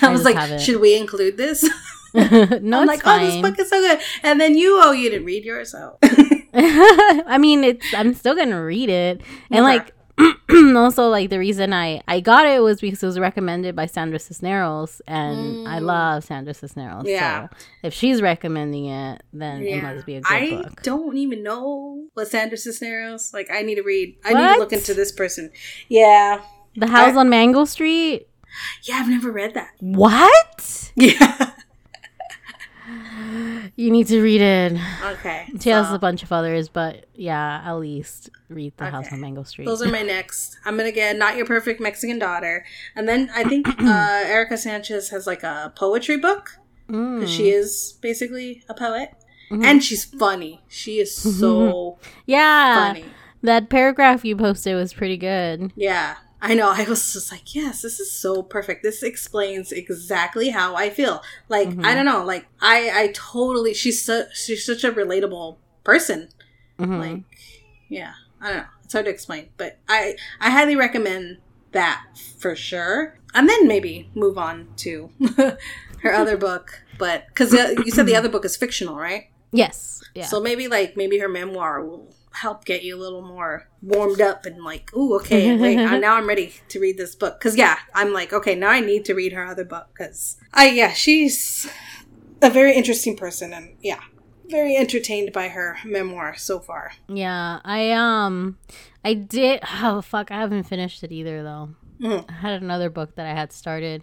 I was just like, have it. should we include this? no, I'm like, oh, this book is so good. And then you, oh, you didn't read yours, so. I mean, it's I'm still gonna read it, and like also like the reason I I got it was because it was recommended by Sandra Cisneros, and I love Sandra Cisneros. Mm. Yeah. So if she's recommending it, then it must be a good I book. don't even know what Sandra Cisneros. Like, I need to read. I need to look into this person. Yeah, The House I- on Mango Street. yeah, I've never read that. What? Yeah. You need to read it. Okay. Has so a bunch of others, but yeah, at least read The House on Mango Street. those are my next. I'm gonna get "Not Your Perfect Mexican Daughter," and then I think uh, Erika Sanchez has like a poetry book Mm. she is basically a poet, Mm-hmm. and she's funny. She is so yeah, funny. that paragraph you posted was pretty good. Yeah, I know. I was just like, yes, this is so perfect. This explains exactly how I feel. Like, I don't know. Like, I, I totally. She's so, she's such a relatable person. Mhm. Like, yeah, I don't know. It's hard to explain, but I, I highly recommend that for sure. And then maybe move on to her other book, but because you said the other book is fictional, right? yes, yeah. So maybe like maybe her memoir will help get you a little more warmed up and like, ooh, okay, wait, now I'm ready to read this book. Cause yeah, I'm like, okay, now I need to read her other book. Cause I, yeah, she's a very interesting person. And yeah, very entertained by her memoir so far. Yeah, I um, I did. Oh fuck, I haven't finished it either though. Mhm. I had another book that I had started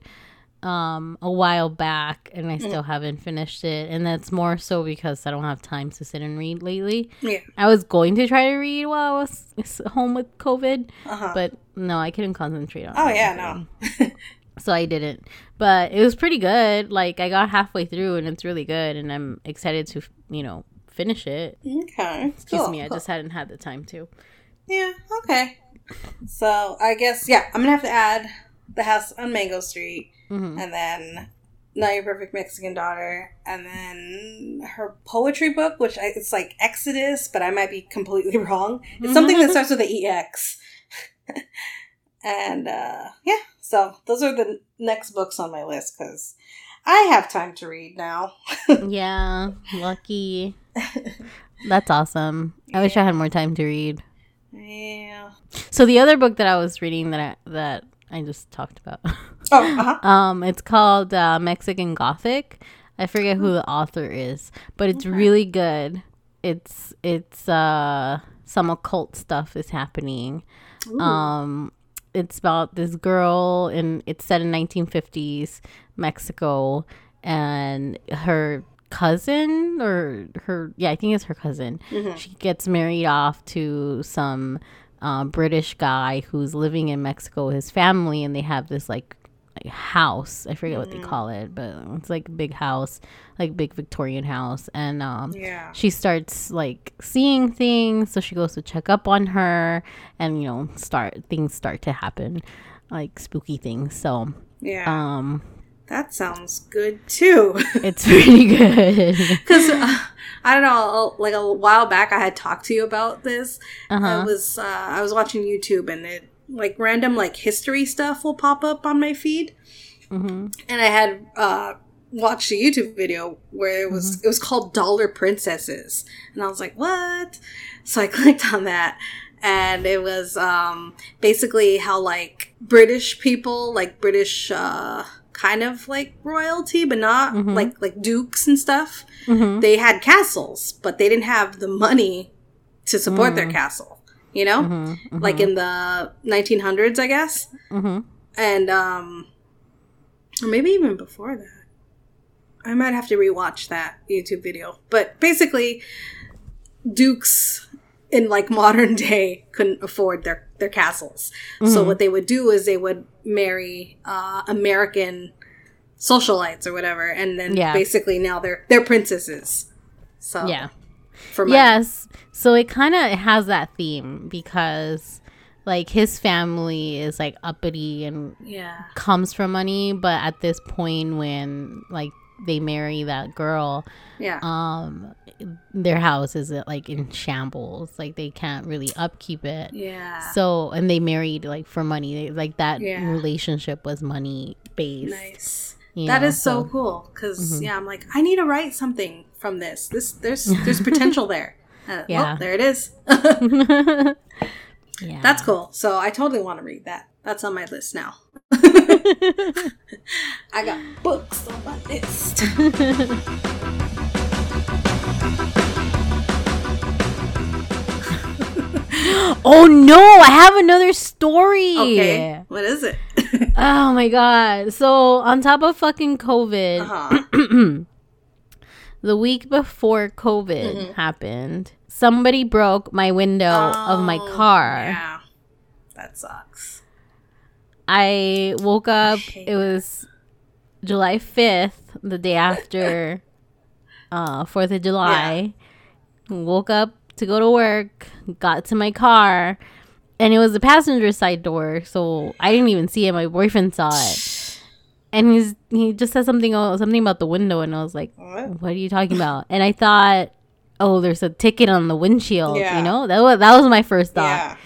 um a while back, and I still haven't finished it, and that's more so because I don't have time to sit and read lately. Yeah. I was going to try to read while I was home with COVID, Uh-huh. but no, I couldn't concentrate on. oh yeah, no. so I didn't. But it was pretty good. Like I got halfway through, and it's really good, and I'm excited to you know finish it. Okay. Excuse cool, me, I cool. just hadn't had the time to. Yeah, okay. So I guess yeah, I'm gonna have to add the house on Mango Street Mhm. and then Not Your Perfect Mexican Daughter, and then her poetry book, which I, it's like Exodus, but I might be completely wrong. It's something that starts with the EX. and uh, yeah, so those are the next books on my list because I have time to read now. yeah, lucky. That's awesome. I wish I had more time to read. Yeah. So the other book that I was reading that I, that I just talked about, Oh, uh huh. um, it's called uh, Mexican Gothic. I forget who the author is, but it's really good. It's it's uh some occult stuff is happening. Um, it's about this girl, and it's set in 1950s Mexico, and her cousin or her yeah, I think it's her cousin. She gets married off to some uh, British guy who's living in Mexico with his family, and they have this like, like house. I forget what they call it, but it's like a big house, like big Victorian house, and um, Yeah. she starts like seeing things so she goes to check up on her and you know start things start to happen like spooky things so Yeah. um that sounds good too. it's pretty good Because uh, I don't know, like a while back, I had talked to you about this. uh-huh I was uh, I was watching YouTube, and it like random like history stuff will pop up on my feed, hmm and I had uh, watched a YouTube video where it was it was called Dollar Princesses, and I was like, what? So I clicked on that. And it was um, basically how like British people, like British uh, kind of like royalty, but not Mhm. like like dukes and stuff hmm they had castles, but they didn't have the money to support their castle. You know, hmm like in the 1900s, I guess, hmm and um, or maybe even before that. I might have to rewatch that YouTube video, but basically, dukes in like modern day couldn't afford their their castles. So what they would do is they would marry uh, American socialites or whatever, and then Yeah. basically now they're they're princesses. So yeah for money. yes so it kind of has that theme because like his family is like uppity and yeah, comes from money but at this point when like they marry that girl yeah, um their house is like in shambles like they can't really upkeep it yeah. so and they married like for money They- like that Yeah. relationship was money based nice. you That know, is so, cool because yeah, I'm like I need to write something from this. This there's there's potential there. Uh, Yeah. there it is. yeah That's cool. So I totally want to read that. That's on my list now. I got books on my list. oh no i have another story Okay, what is it? oh my god so on top of fucking covid uh-huh. the week before covid Mm-hmm. happened somebody broke my window of my Oh, car Yeah, that sucks. I woke up. It was July 5th, the day after uh 4th of July. Woke up to go to work, got to my car, and it was the passenger side door, so I didn't even see it. My boyfriend saw it. And he's he just said something oh, something about the window and I was like, What? "What are you talking about?" And I thought, "Oh, there's a ticket on the windshield." Yeah. You know, that was that was my first thought Yeah.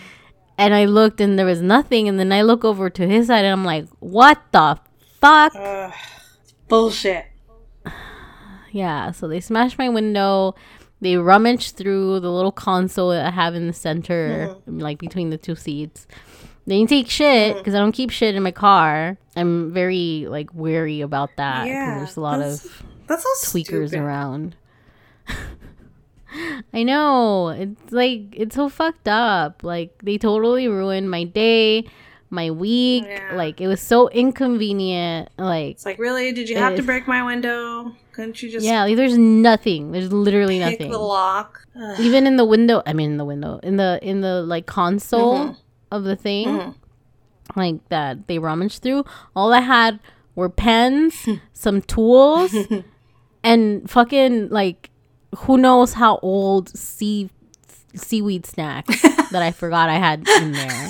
and I looked and there was nothing and then I look over to his side and I'm like, "What the fuck?" Ugh. bullshit. Yeah, so they smashed my window. They rummaged through the little console that I have in the center, Mm-hmm. like between the two seats. They didn't take shit because I don't keep shit in my car. I'm very like wary about that because Yeah, there's a lot that's- of That's so tweakers stupid. around. I know. It's like it's so fucked up. Like they totally ruined my day, my week. Yeah. Like it was so inconvenient. Like It's like, really? Did you have to break my window? Couldn't you just yeah, like there's nothing. There's literally pick nothing. the lock? Ugh. Even in the window, I mean in the window, in the in the like console Mhm. Of the thing, Mhm. like that they rummaged through, all I had were pens, some tools, and fucking like who knows how old sea seaweed snacks that I forgot I had in there.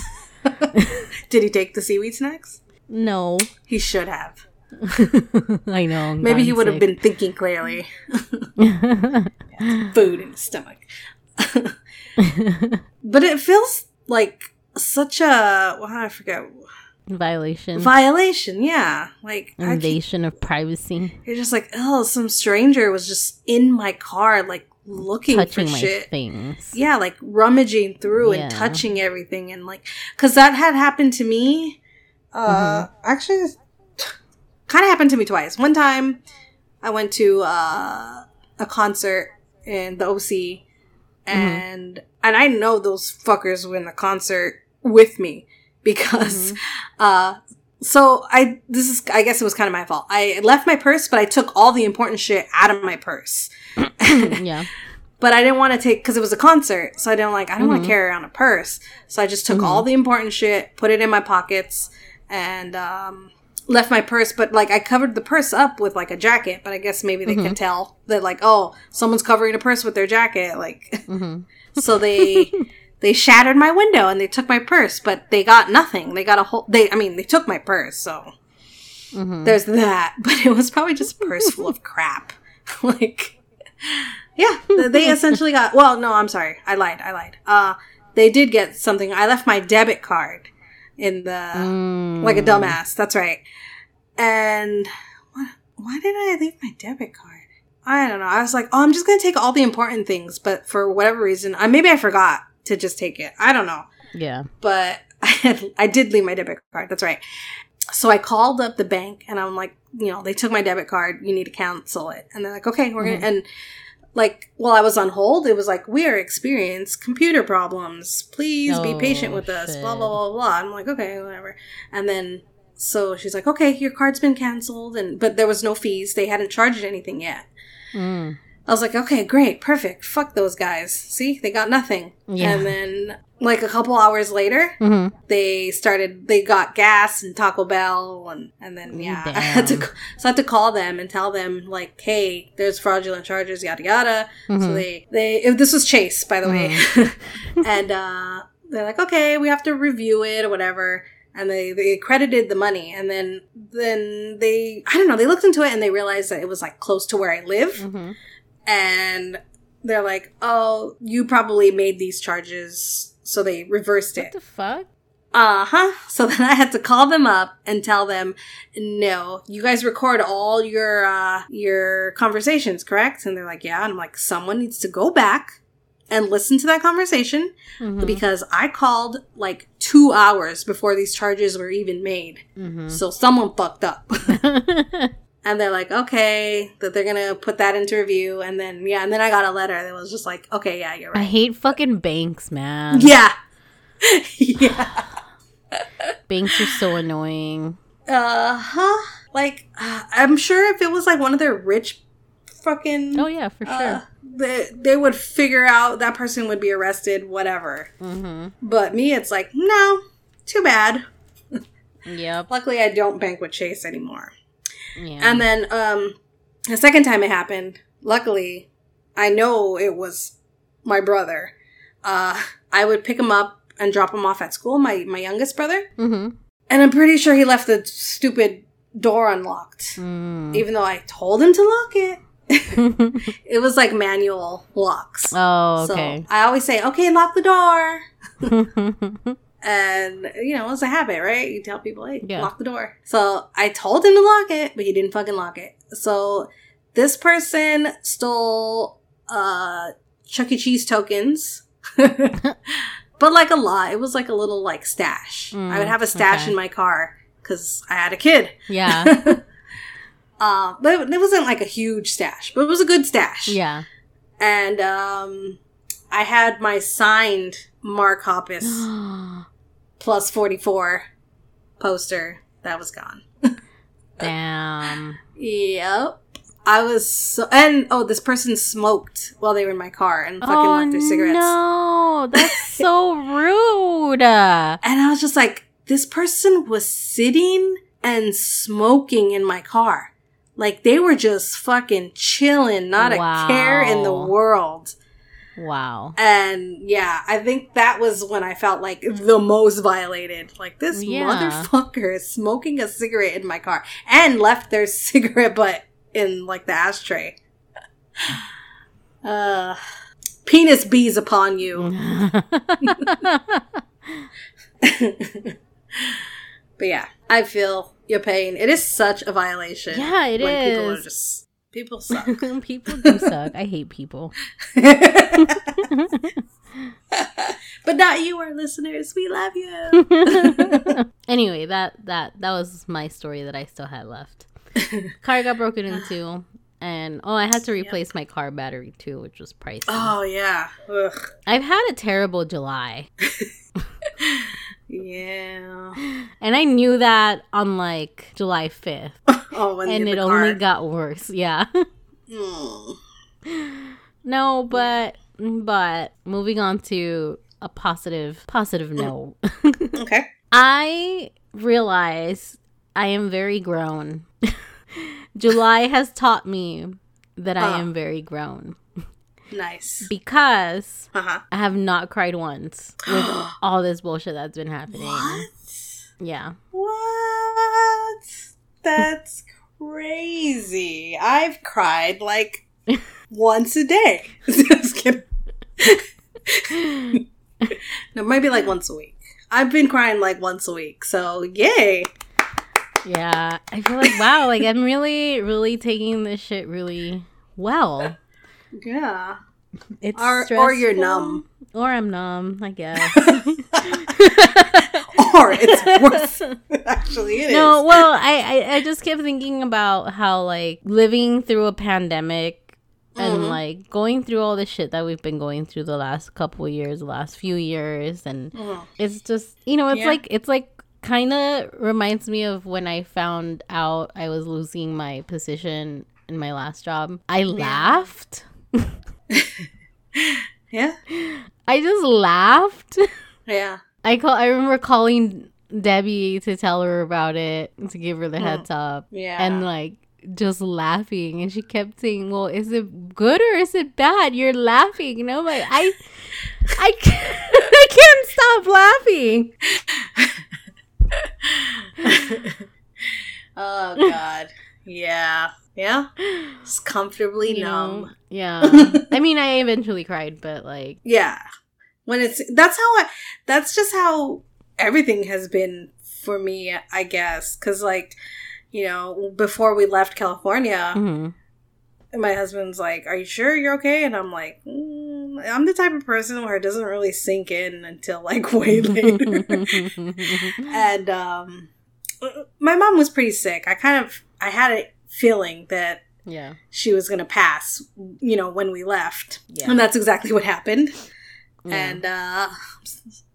Did he take the seaweed snacks? No, He should have. I know. I'm Maybe he would have been thinking clearly. Food in his stomach. but it feels like such a well, I forget violation, violation. Yeah, like invasion of privacy, you're just like oh, some stranger was just in my car, like looking touching for my shit. things. Yeah, like rummaging through Yeah. and touching everything, and like because that had happened to me. Uh, Mm-hmm. actually, kind of happened to me twice. One time, I went to uh, a concert in the OC, Mm-hmm. and and I know those fuckers were in the concert with me because, Mm-hmm. uh, so I this is I guess it was kind of my fault. I left my purse, but I took all the important shit out of my purse. yeah. But I didn't want to take because it was a concert, so I didn't like I don't want Mm-hmm. to carry around a purse. So I just took all the important shit, put it in my pockets, and um, left my purse. But like I covered the purse up with like a jacket. But I guess maybe they Mm-hmm. could tell that like oh someone's covering a purse with their jacket. Like Mm-hmm. so they they shattered my window and they took my purse, but they got nothing. They got a whole. They I mean they took my purse. So Mm-hmm. there's that. But it was probably just a purse full of crap. like yeah, they essentially got. Well, no, I'm sorry, I lied. I lied. Uh, they did get something. I left my debit card in the Mm. like a dumbass. That's right. And what, why did I leave my debit card? I don't know. I was like, oh, I'm just gonna take all the important things, but for whatever reason, I maybe I forgot to just take it. I don't know Yeah. but I, had, I did leave my debit card. That's right. So I called up the bank and I'm like, you know, they took my debit card. You need to cancel it. And they're like, okay, we're gonna. And like, while I was on hold, it was like, we are experiencing computer problems. Please be Oh, patient with us. shit. Blah blah blah blah. I'm like, okay, whatever. And then so she's like, okay, your card's been canceled, and but there was no fees. They hadn't charged anything yet. Mm. I was like, okay, great, perfect. Fuck those guys. See, they got nothing. Yeah. And then, like a couple hours later, hmm they started. They got gas and Taco Bell, and and then yeah, I had to. So I had to call them and tell them like, hey, there's fraudulent charges, yada yada. Mm-hmm. So they they if this was Chase, by the way, and uh, they're like, okay, we have to review it or whatever. And they, they credited the money, and then then they I don't know they looked into it and they realized that it was like close to where I live, hmm and they're like, "Oh, you probably made these charges." So they reversed it. What the fuck? Uh huh. So then I had to call them up and tell them, "No, you guys record all your uh your conversations, correct?" And they're like, "Yeah." And I'm like, "Someone needs to go back and listen to that conversation Mhm. because I called like 2 hours before these charges were even made. Mhm. So someone fucked up." and they're like, okay, that they're gonna put that into review, and then yeah, and then I got a letter that was just like, okay, yeah, you're right. I hate fucking banks, man. Yeah, yeah, Banks are so annoying. uh huh. Like, uh, I'm sure if it was like one of their rich, fucking, Oh yeah, for sure. uh, they they would figure out that person would be arrested, whatever. mm-hmm. But me, it's like, no, too bad. Yep. Luckily, I don't bank with Chase anymore. Yeah. And then um the second time it happened, luckily, I know it was my brother. Uh I would pick him up and drop him off at school, my my youngest brother. mm-hmm. And I'm pretty sure he left the stupid door unlocked. Mm. Even though I told him to lock it. it was like manual locks. oh, okay. So I always say, okay, lock the door. And, you know, it's a habit, right? You tell people, hey, Yeah. lock the door. So I told him to lock it, but he didn't fucking lock it. So this person stole uh Chuck E. Cheese tokens. but like a lot. It was like a little like stash. Mm, I would have a stash okay. in my car because I had a kid. yeah. Uh, but it, it wasn't like a huge stash, but it was a good stash. Yeah. and um, I had my signed Mark Hoppus plus 44 poster that was gone. Damn. Yep. I was so, and oh, this person smoked while they were in my car and fucking oh left their cigarettes. no, that's so rude. And I was just like, this person was sitting and smoking in my car. Like they were just fucking chilling, not a care in the world. Wow. And yeah, I think that was when I felt like the most violated. Like this Yeah. motherfucker is smoking a cigarette in my car and left their cigarette butt in like the ashtray. Uh penis bees upon you. But yeah, I feel your pain. It is such a violation. Yeah, it when People are just people suck. people do suck. I hate people. but not you, our listeners. We love you. anyway, that that that was my story that I still had left. car got broken into, and oh, I had to replace my car battery too, which was pricey. oh yeah. Ugh. I've had a terrible July, Yeah. and I knew that on like July fifth, Oh, when and it only got worse. Yeah. Mm. no, but but moving on to a positive positive note. Okay. I realize I am very grown. July has taught me that I Uh. am very grown Nice. because Uh huh. I have not cried once with all this bullshit that's been happening. What? Yeah. What? That's crazy. I've cried like once a day. Just kidding. no, maybe like once a week. I've been crying like once a week, so yay. Yeah. I feel like wow, like I'm really, really taking this shit really well. Yeah. It's Or- or you're numb. Or I'm numb, I guess. Or it's worse. Actually, it is. no, well, I, I I just kept thinking about how like living through a pandemic and Mhm. like going through all the shit that we've been going through the last couple years, the last few years, and Mhm. it's just you know it's Yeah. like it's like kind of reminds me of when I found out I was losing my position in my last job. I laughed. Yeah. I just laughed. Yeah. I call. I remember calling Debbie to tell her about it to give her the hmm. heads up. Yeah. and like just laughing and she kept saying well is it good or is it bad you're laughing know like i i can't, I can't stop laughing oh god. Yeah. Yeah. It's comfortably you know? numb. yeah i mean i eventually cried but like Yeah. When it's that's how I that's just how everything has been for me, I guess. Cause like, you know, before we left California, mhm. my husband's like, Are you sure you're okay? And I'm like, mm, I'm the type of person where it doesn't really sink in until like way later. and um my mom was pretty sick. I kind of I had a feeling that yeah she was going to pass, you know, when we left. Yeah. And that's exactly what happened. Yeah. And uh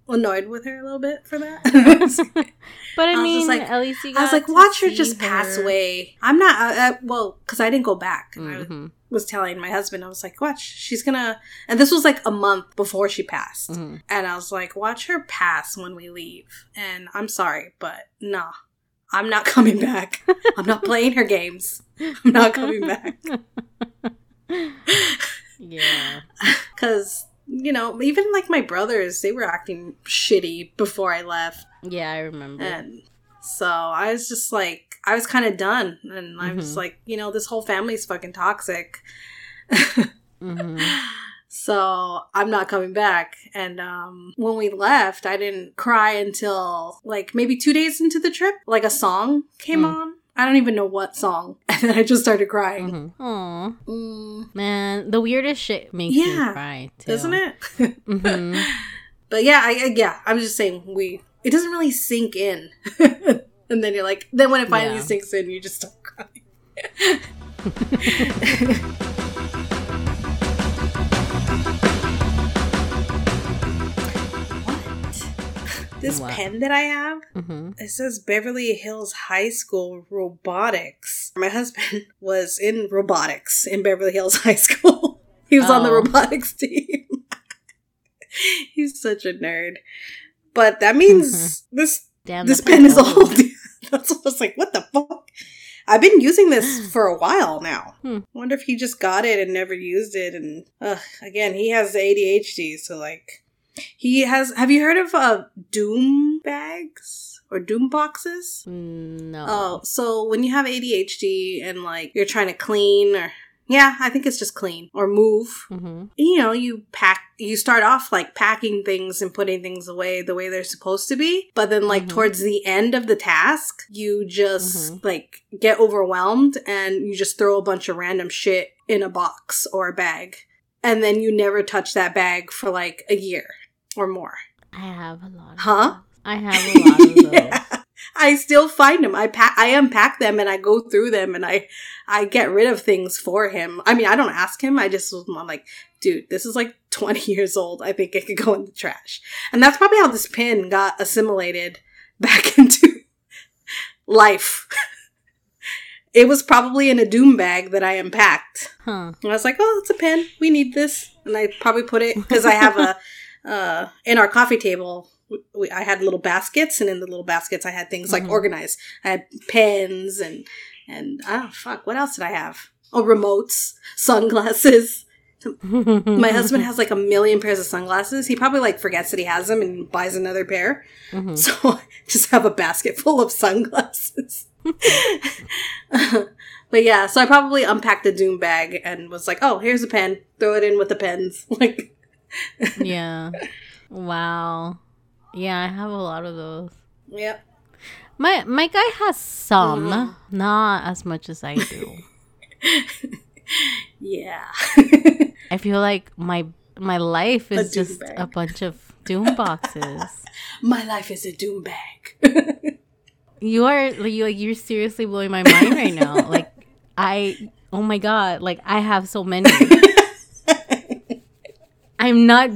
annoyed with her a little bit for that. but i, I mean like- at least you I was like, watch her just pass away. I'm not, uh, uh, well, because I didn't go back. And I was telling my husband, I was like, watch, she's gonna, and this was like a month before she passed. Mhm. And I was like, watch her pass when we leave. And I'm sorry, but nah, I'm not coming back. I'm not playing her games. I'm not coming back. yeah Because, you know, even like my brothers, they were acting shitty before I left. yeah i remember And so I was just like, I was kind of done. And I was Mhm. like, you know, this whole family's fucking toxic. hmm so I'm not coming back. And um, when we left, I didn't cry until like maybe two days into the trip. Like a song came Mm. on. I don't even know what song. And then I just started crying. hmm Aw. Mm, Man, the weirdest shit makes me cry too. isn't it? hmm But yeah, I, I yeah, I'm just saying we. It doesn't really sink in, and then you're like, then when it finally Yeah. sinks in, you just start crying. This Wow. pen that I have, hmm it says Beverly Hills High School Robotics. My husband was in robotics in Beverly Hills High School. he was on the Oh. robotics team. He's such a nerd. But that means this Damn, this pen is old. That's what I was like, what the fuck? I've been using this for a while now. Hmm. Wonder if he just got it and never used it. And uh, again, he has ADHD, so like, he has. Have you heard of uh, Doom bags or Doom boxes? Mm, No. Oh, so when you have ADHD and like you're trying to clean or yeah, I think it's just clean or move. Mm-hmm. You know, you pack. You start off like packing things and putting things away the way they're supposed to be, but then like Mhm. towards the end of the task, you just Mhm. like get overwhelmed and you just throw a bunch of random shit in a box or a bag, and then you never touch that bag for like a year or more. I have a lot. Of Huh? those. I have a lot of those. yeah. I still find them. I pack, I unpack them and I go through them and I, I get rid of things for him. I mean, I don't ask him. I just was I'm like, dude, this is like 20 years old. I think it could go in the trash. And that's probably how this pin got assimilated back into life. it was probably in a doom bag that I unpacked. Huh. And I was like, oh, it's a pen. We need this. And I probably put it because I have a, uh, in our coffee table, we, I had little baskets, and in the little baskets, I had things like Mhm. organized. I had pens and, and, oh, fuck, what else did I have? Oh, remotes, sunglasses. My husband has like a million pairs of sunglasses. He probably like forgets that he has them and buys another pair. Mhm. So I just have a basket full of sunglasses. but yeah, so I probably unpacked the Doom bag and was like, "Oh, here's a pen. Throw it in with the pens." Like, yeah. Wow. Yeah, I have a lot of those. yep. My my guy has some, Mhm. not as much as I do. Yeah. I feel like my my life is doom just bag. a bunch of doom boxes. My life is a Doom bag. you are you like you're seriously blowing my mind right now. Like I oh my god, like I have so many. I'm not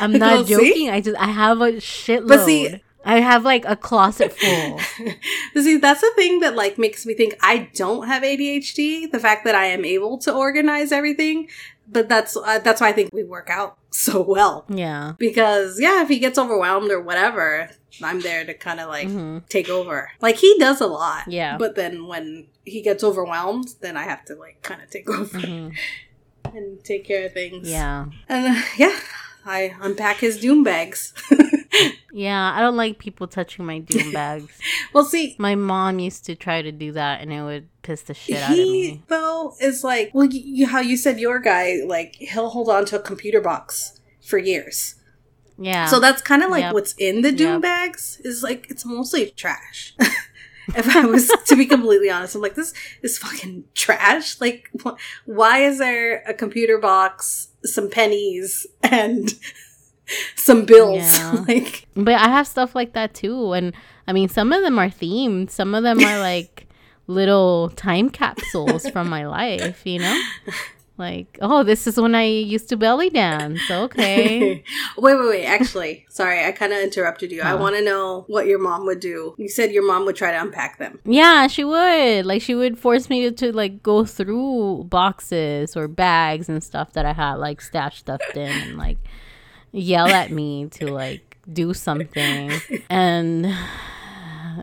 I'm not Well, see? joking. I just I have a shitload. But see- I have like a closet full. See, that's the thing that like makes me think I don't have ADHD. The fact that I am able to organize everything, but that's uh, that's why I think we work out so well. Yeah. Because yeah, if he gets overwhelmed or whatever, I'm there to kind of like Mhm. take over. Like he does a lot. Yeah. But then when he gets overwhelmed, then I have to like kind of take over Mhm. And take care of things. Yeah. And uh, yeah, I unpack his doom bags. Yeah, I don't like people touching my doom bags. well, see, My mom used to try to do that, and it would piss the shit out of he me. though is like, well, you, how you said your guy, like he'll hold on to a computer box for years. Yeah. So that's kind of like Yep. what's in the doom Yep. bags is like it's mostly trash. if I was to be completely honest, I'm like this is fucking trash. Like, wh- why is there a computer box, some pennies, and some bills? Yeah. like, But I have stuff like that too. And I mean, some of them are themed, some of them are like little time capsules from my life, you know? Like, oh, this is when I used to belly dance. Okay. wait, wait, wait. Actually, sorry, I kind of interrupted you. I oh. want to know what your mom would do. You said your mom would try to unpack them. yeah, she would. Like, she would force me to, to like go through boxes or bags and stuff that I had like stashed stuffed in and like yell at me to like do something. And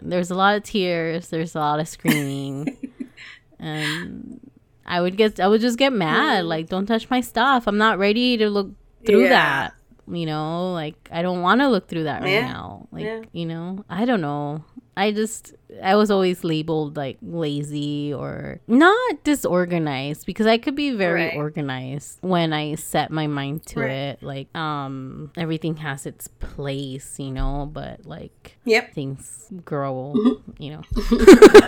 there's a lot of tears, there's a lot of screaming. and I would get I would just get mad like don't touch my stuff. I'm not ready to look through Yeah. that. You know, like I don't want to look through that right Yeah. now. Like, Yeah. you know, I don't know. I just I was always labeled like lazy or not disorganized because I could be very Right. organized when I set my mind to Right. it. Like um everything has its place, you know, but like Yep. things grow, Mm-hmm. you know.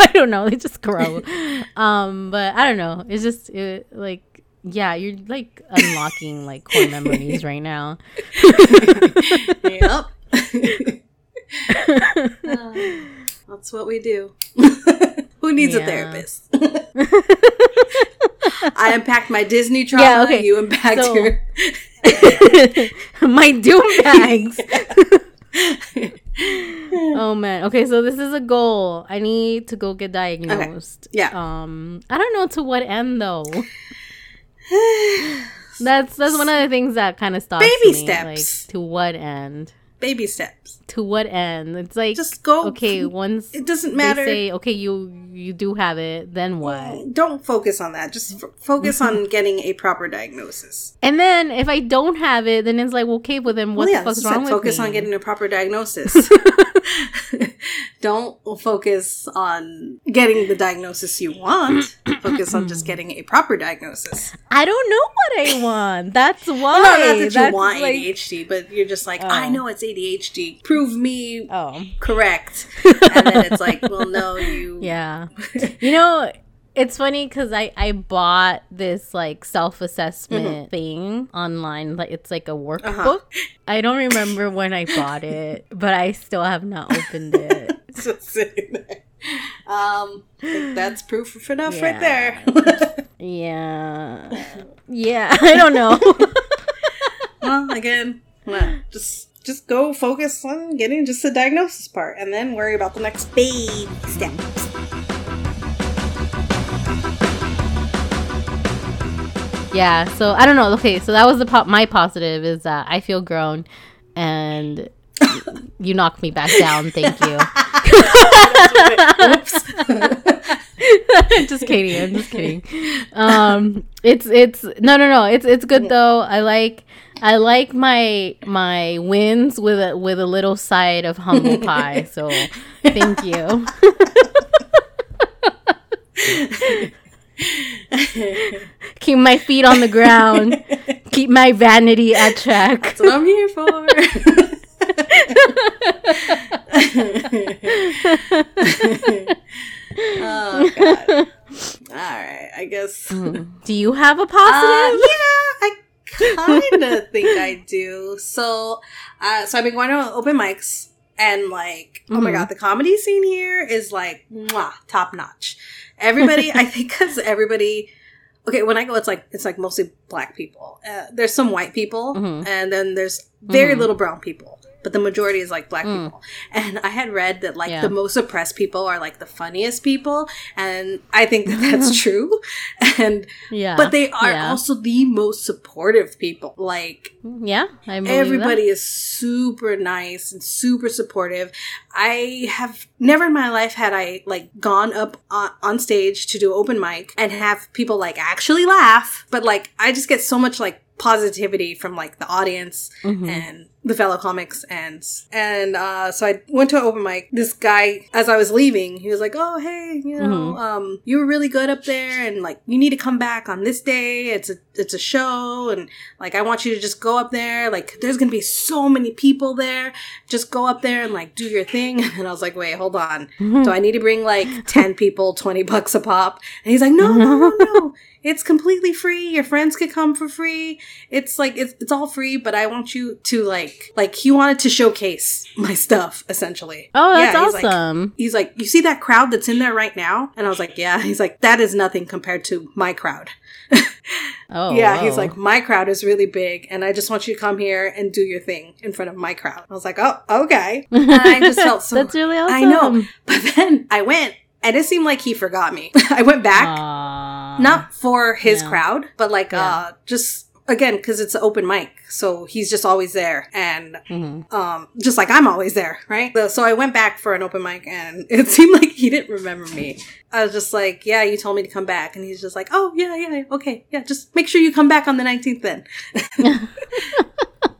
I don't know, they just grow. um but I don't know. It's just it, like yeah, you're like unlocking like core memories right now. yep. Uh, that's what we do. Who needs a therapist? I unpacked my Disney trauma. Yeah, okay. You unpacked So- your. my doom bags. oh man. Okay, so this is a goal. I need to go get diagnosed. Yeah. Um, I don't know to what end though. that's that's one of the things that kind of stops Baby me. steps. Like to what end? Baby steps. To what end? It's like Just go. okay. Once It doesn't they matter. say okay, you you do have it. Then what? Don't focus on that. Just f- focus on getting a proper diagnosis. And then if I don't have it, then it's like okay, well then what Well, yeah, the fuck's wrong with focus me? on getting a proper diagnosis. Don't focus on getting the diagnosis you want. focus on just getting a proper diagnosis. I don't know what I want. That's why. Well, no, not that you That's want like- ADHD, but you're just like, I Oh. know it's ADHD. Prove me Oh. correct. and then it's like, well, no, you. Yeah. you know, it's funny because I, I bought this like self assessment thing online. Like it's like a workbook. Uh-huh. I don't remember when I bought it, but I still have not opened it. Just sitting there. Um, that's proof enough Yeah. right there. yeah. Yeah. I don't know. well, again, well, just just go focus on getting just the diagnosis part, and then worry about the next baby steps. Yeah. So I don't know. Okay. So that was the po- my positive is that I feel grown and you knocked me back down. Thank you. Just kidding. I'm just kidding. Um, it's it's no no no. It's it's good though. I like I like my my wins with a with a little side of humble pie. So thank you. Keep my feet on the ground. Keep my vanity at check. That's what I'm here for. oh god. All right, I guess. Do you have a Uh, positive? yeah, I kind of think I do. So, uh, so I've been going to open mics, and like, oh my Mhm. god, the comedy scene here is like, mwah, top notch. Everybody, I think, because everybody. Okay, when I go, it's like it's like mostly black people. Uh, there's some white people, Mhm. and then there's very Mhm. little brown people. But the majority is like black Mm. people. And I had read that like Yeah. the most oppressed people are like the funniest people, and I think that that's true. And yeah. but they are yeah. also the most supportive people. Like yeah. I everybody is super nice and super supportive. I have never in my life had I like gone up on, on stage to do open mic and have people like actually laugh, but like I just get so much like positivity from like the audience. Mhm. and the fellow comics and and uh so I went to an open mic. This guy as I was leaving, he was like, "Oh, hey, you know, um you were really good up there and like you need to come back on this day. It's a it's a show and like I want you to just go up there. Like there's to be so many people there. Just go up there and like do your thing." And I was like, "Wait, hold on. Do I need to bring like 10 people, 20 bucks a pop?" And he's like, "No, no, no, no. It's completely free. Your friends could come for free. It's like it's it's all free, but I want you to like like he wanted to showcase my stuff essentially. Oh, that's Yeah, he's like- awesome. He's like, you see that crowd that's in there right now? And I was like, yeah. He's like, that is nothing compared to my crowd. oh, yeah, he's like, my crowd is really big, and I just want you to come here and do your thing in front of my crowd. I was like, oh, okay. And I just felt so. That's really awesome. I know, but then I went, and it seemed like he forgot me. I went back, Aw. Not for his Yeah. crowd, but like Yeah. uh, just again because it's an open mic, so he's just always there, and Mhm. um, just like I'm always there, right? So, so I went back for an open mic, and it seemed like he didn't remember me. I was just like, "Yeah, you told me to come back," and he's just like, "Oh, yeah, yeah, okay, yeah, just make sure you come back on the 19th then."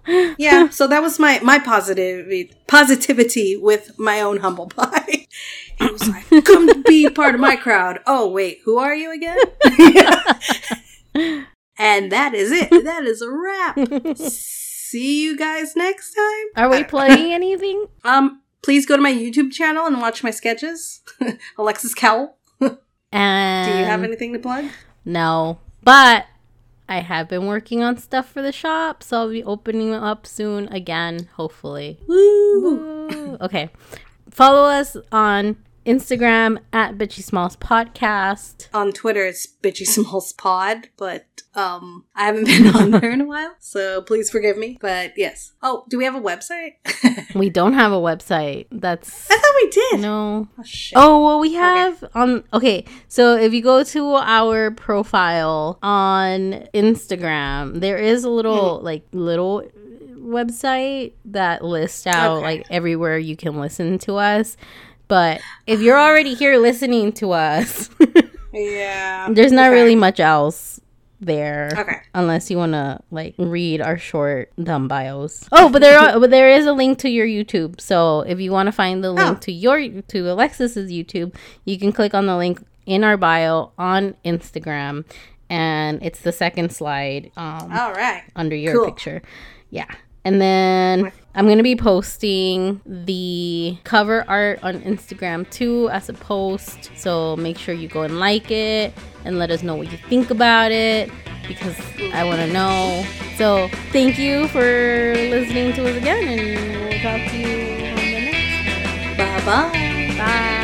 yeah, so that was my my positivity positivity with my own humble pie. He was like, "Come to be part of my crowd." Oh wait, who are you again? and that is it. That is a wrap. See you guys next time. Are we don't- playing anything? Um, please go to my YouTube channel and watch my sketches. Alexis Cowell. And Do you have anything to plug? No, but I have been working on stuff for the shop, so I'll be opening up soon again, hopefully. Woo! Woo. Okay. Follow us on Instagram at Bitchy Smalls Podcast. On Twitter, it's Bitchy Smalls Pod, but um, I haven't been on there in a while, so please forgive me. But yes. Oh, do we have a website? We don't have a website. That's I thought we did. no. Oh, shit. Oh well, we have on. Okay, so if you go to our profile on Instagram, there is a little like little website that lists out Okay. like everywhere you can listen to us. But if you're already here listening to us, Yeah. there's not Okay. really much else there. Okay. Unless you want to like read our short dumb bios. Oh, but there are, but there is a link to your YouTube. So if you want to find the link Oh. to your to Alexis's YouTube, you can click on the link in our bio on Instagram, and it's the second slide um, All right. under your Cool. picture. Yeah. And then I'm going to be posting the cover art on Instagram too as a post. So make sure you go and like it and let us know what you think about it because I want to know. So thank you for listening to us again and we'll talk to you on the next Bye bye.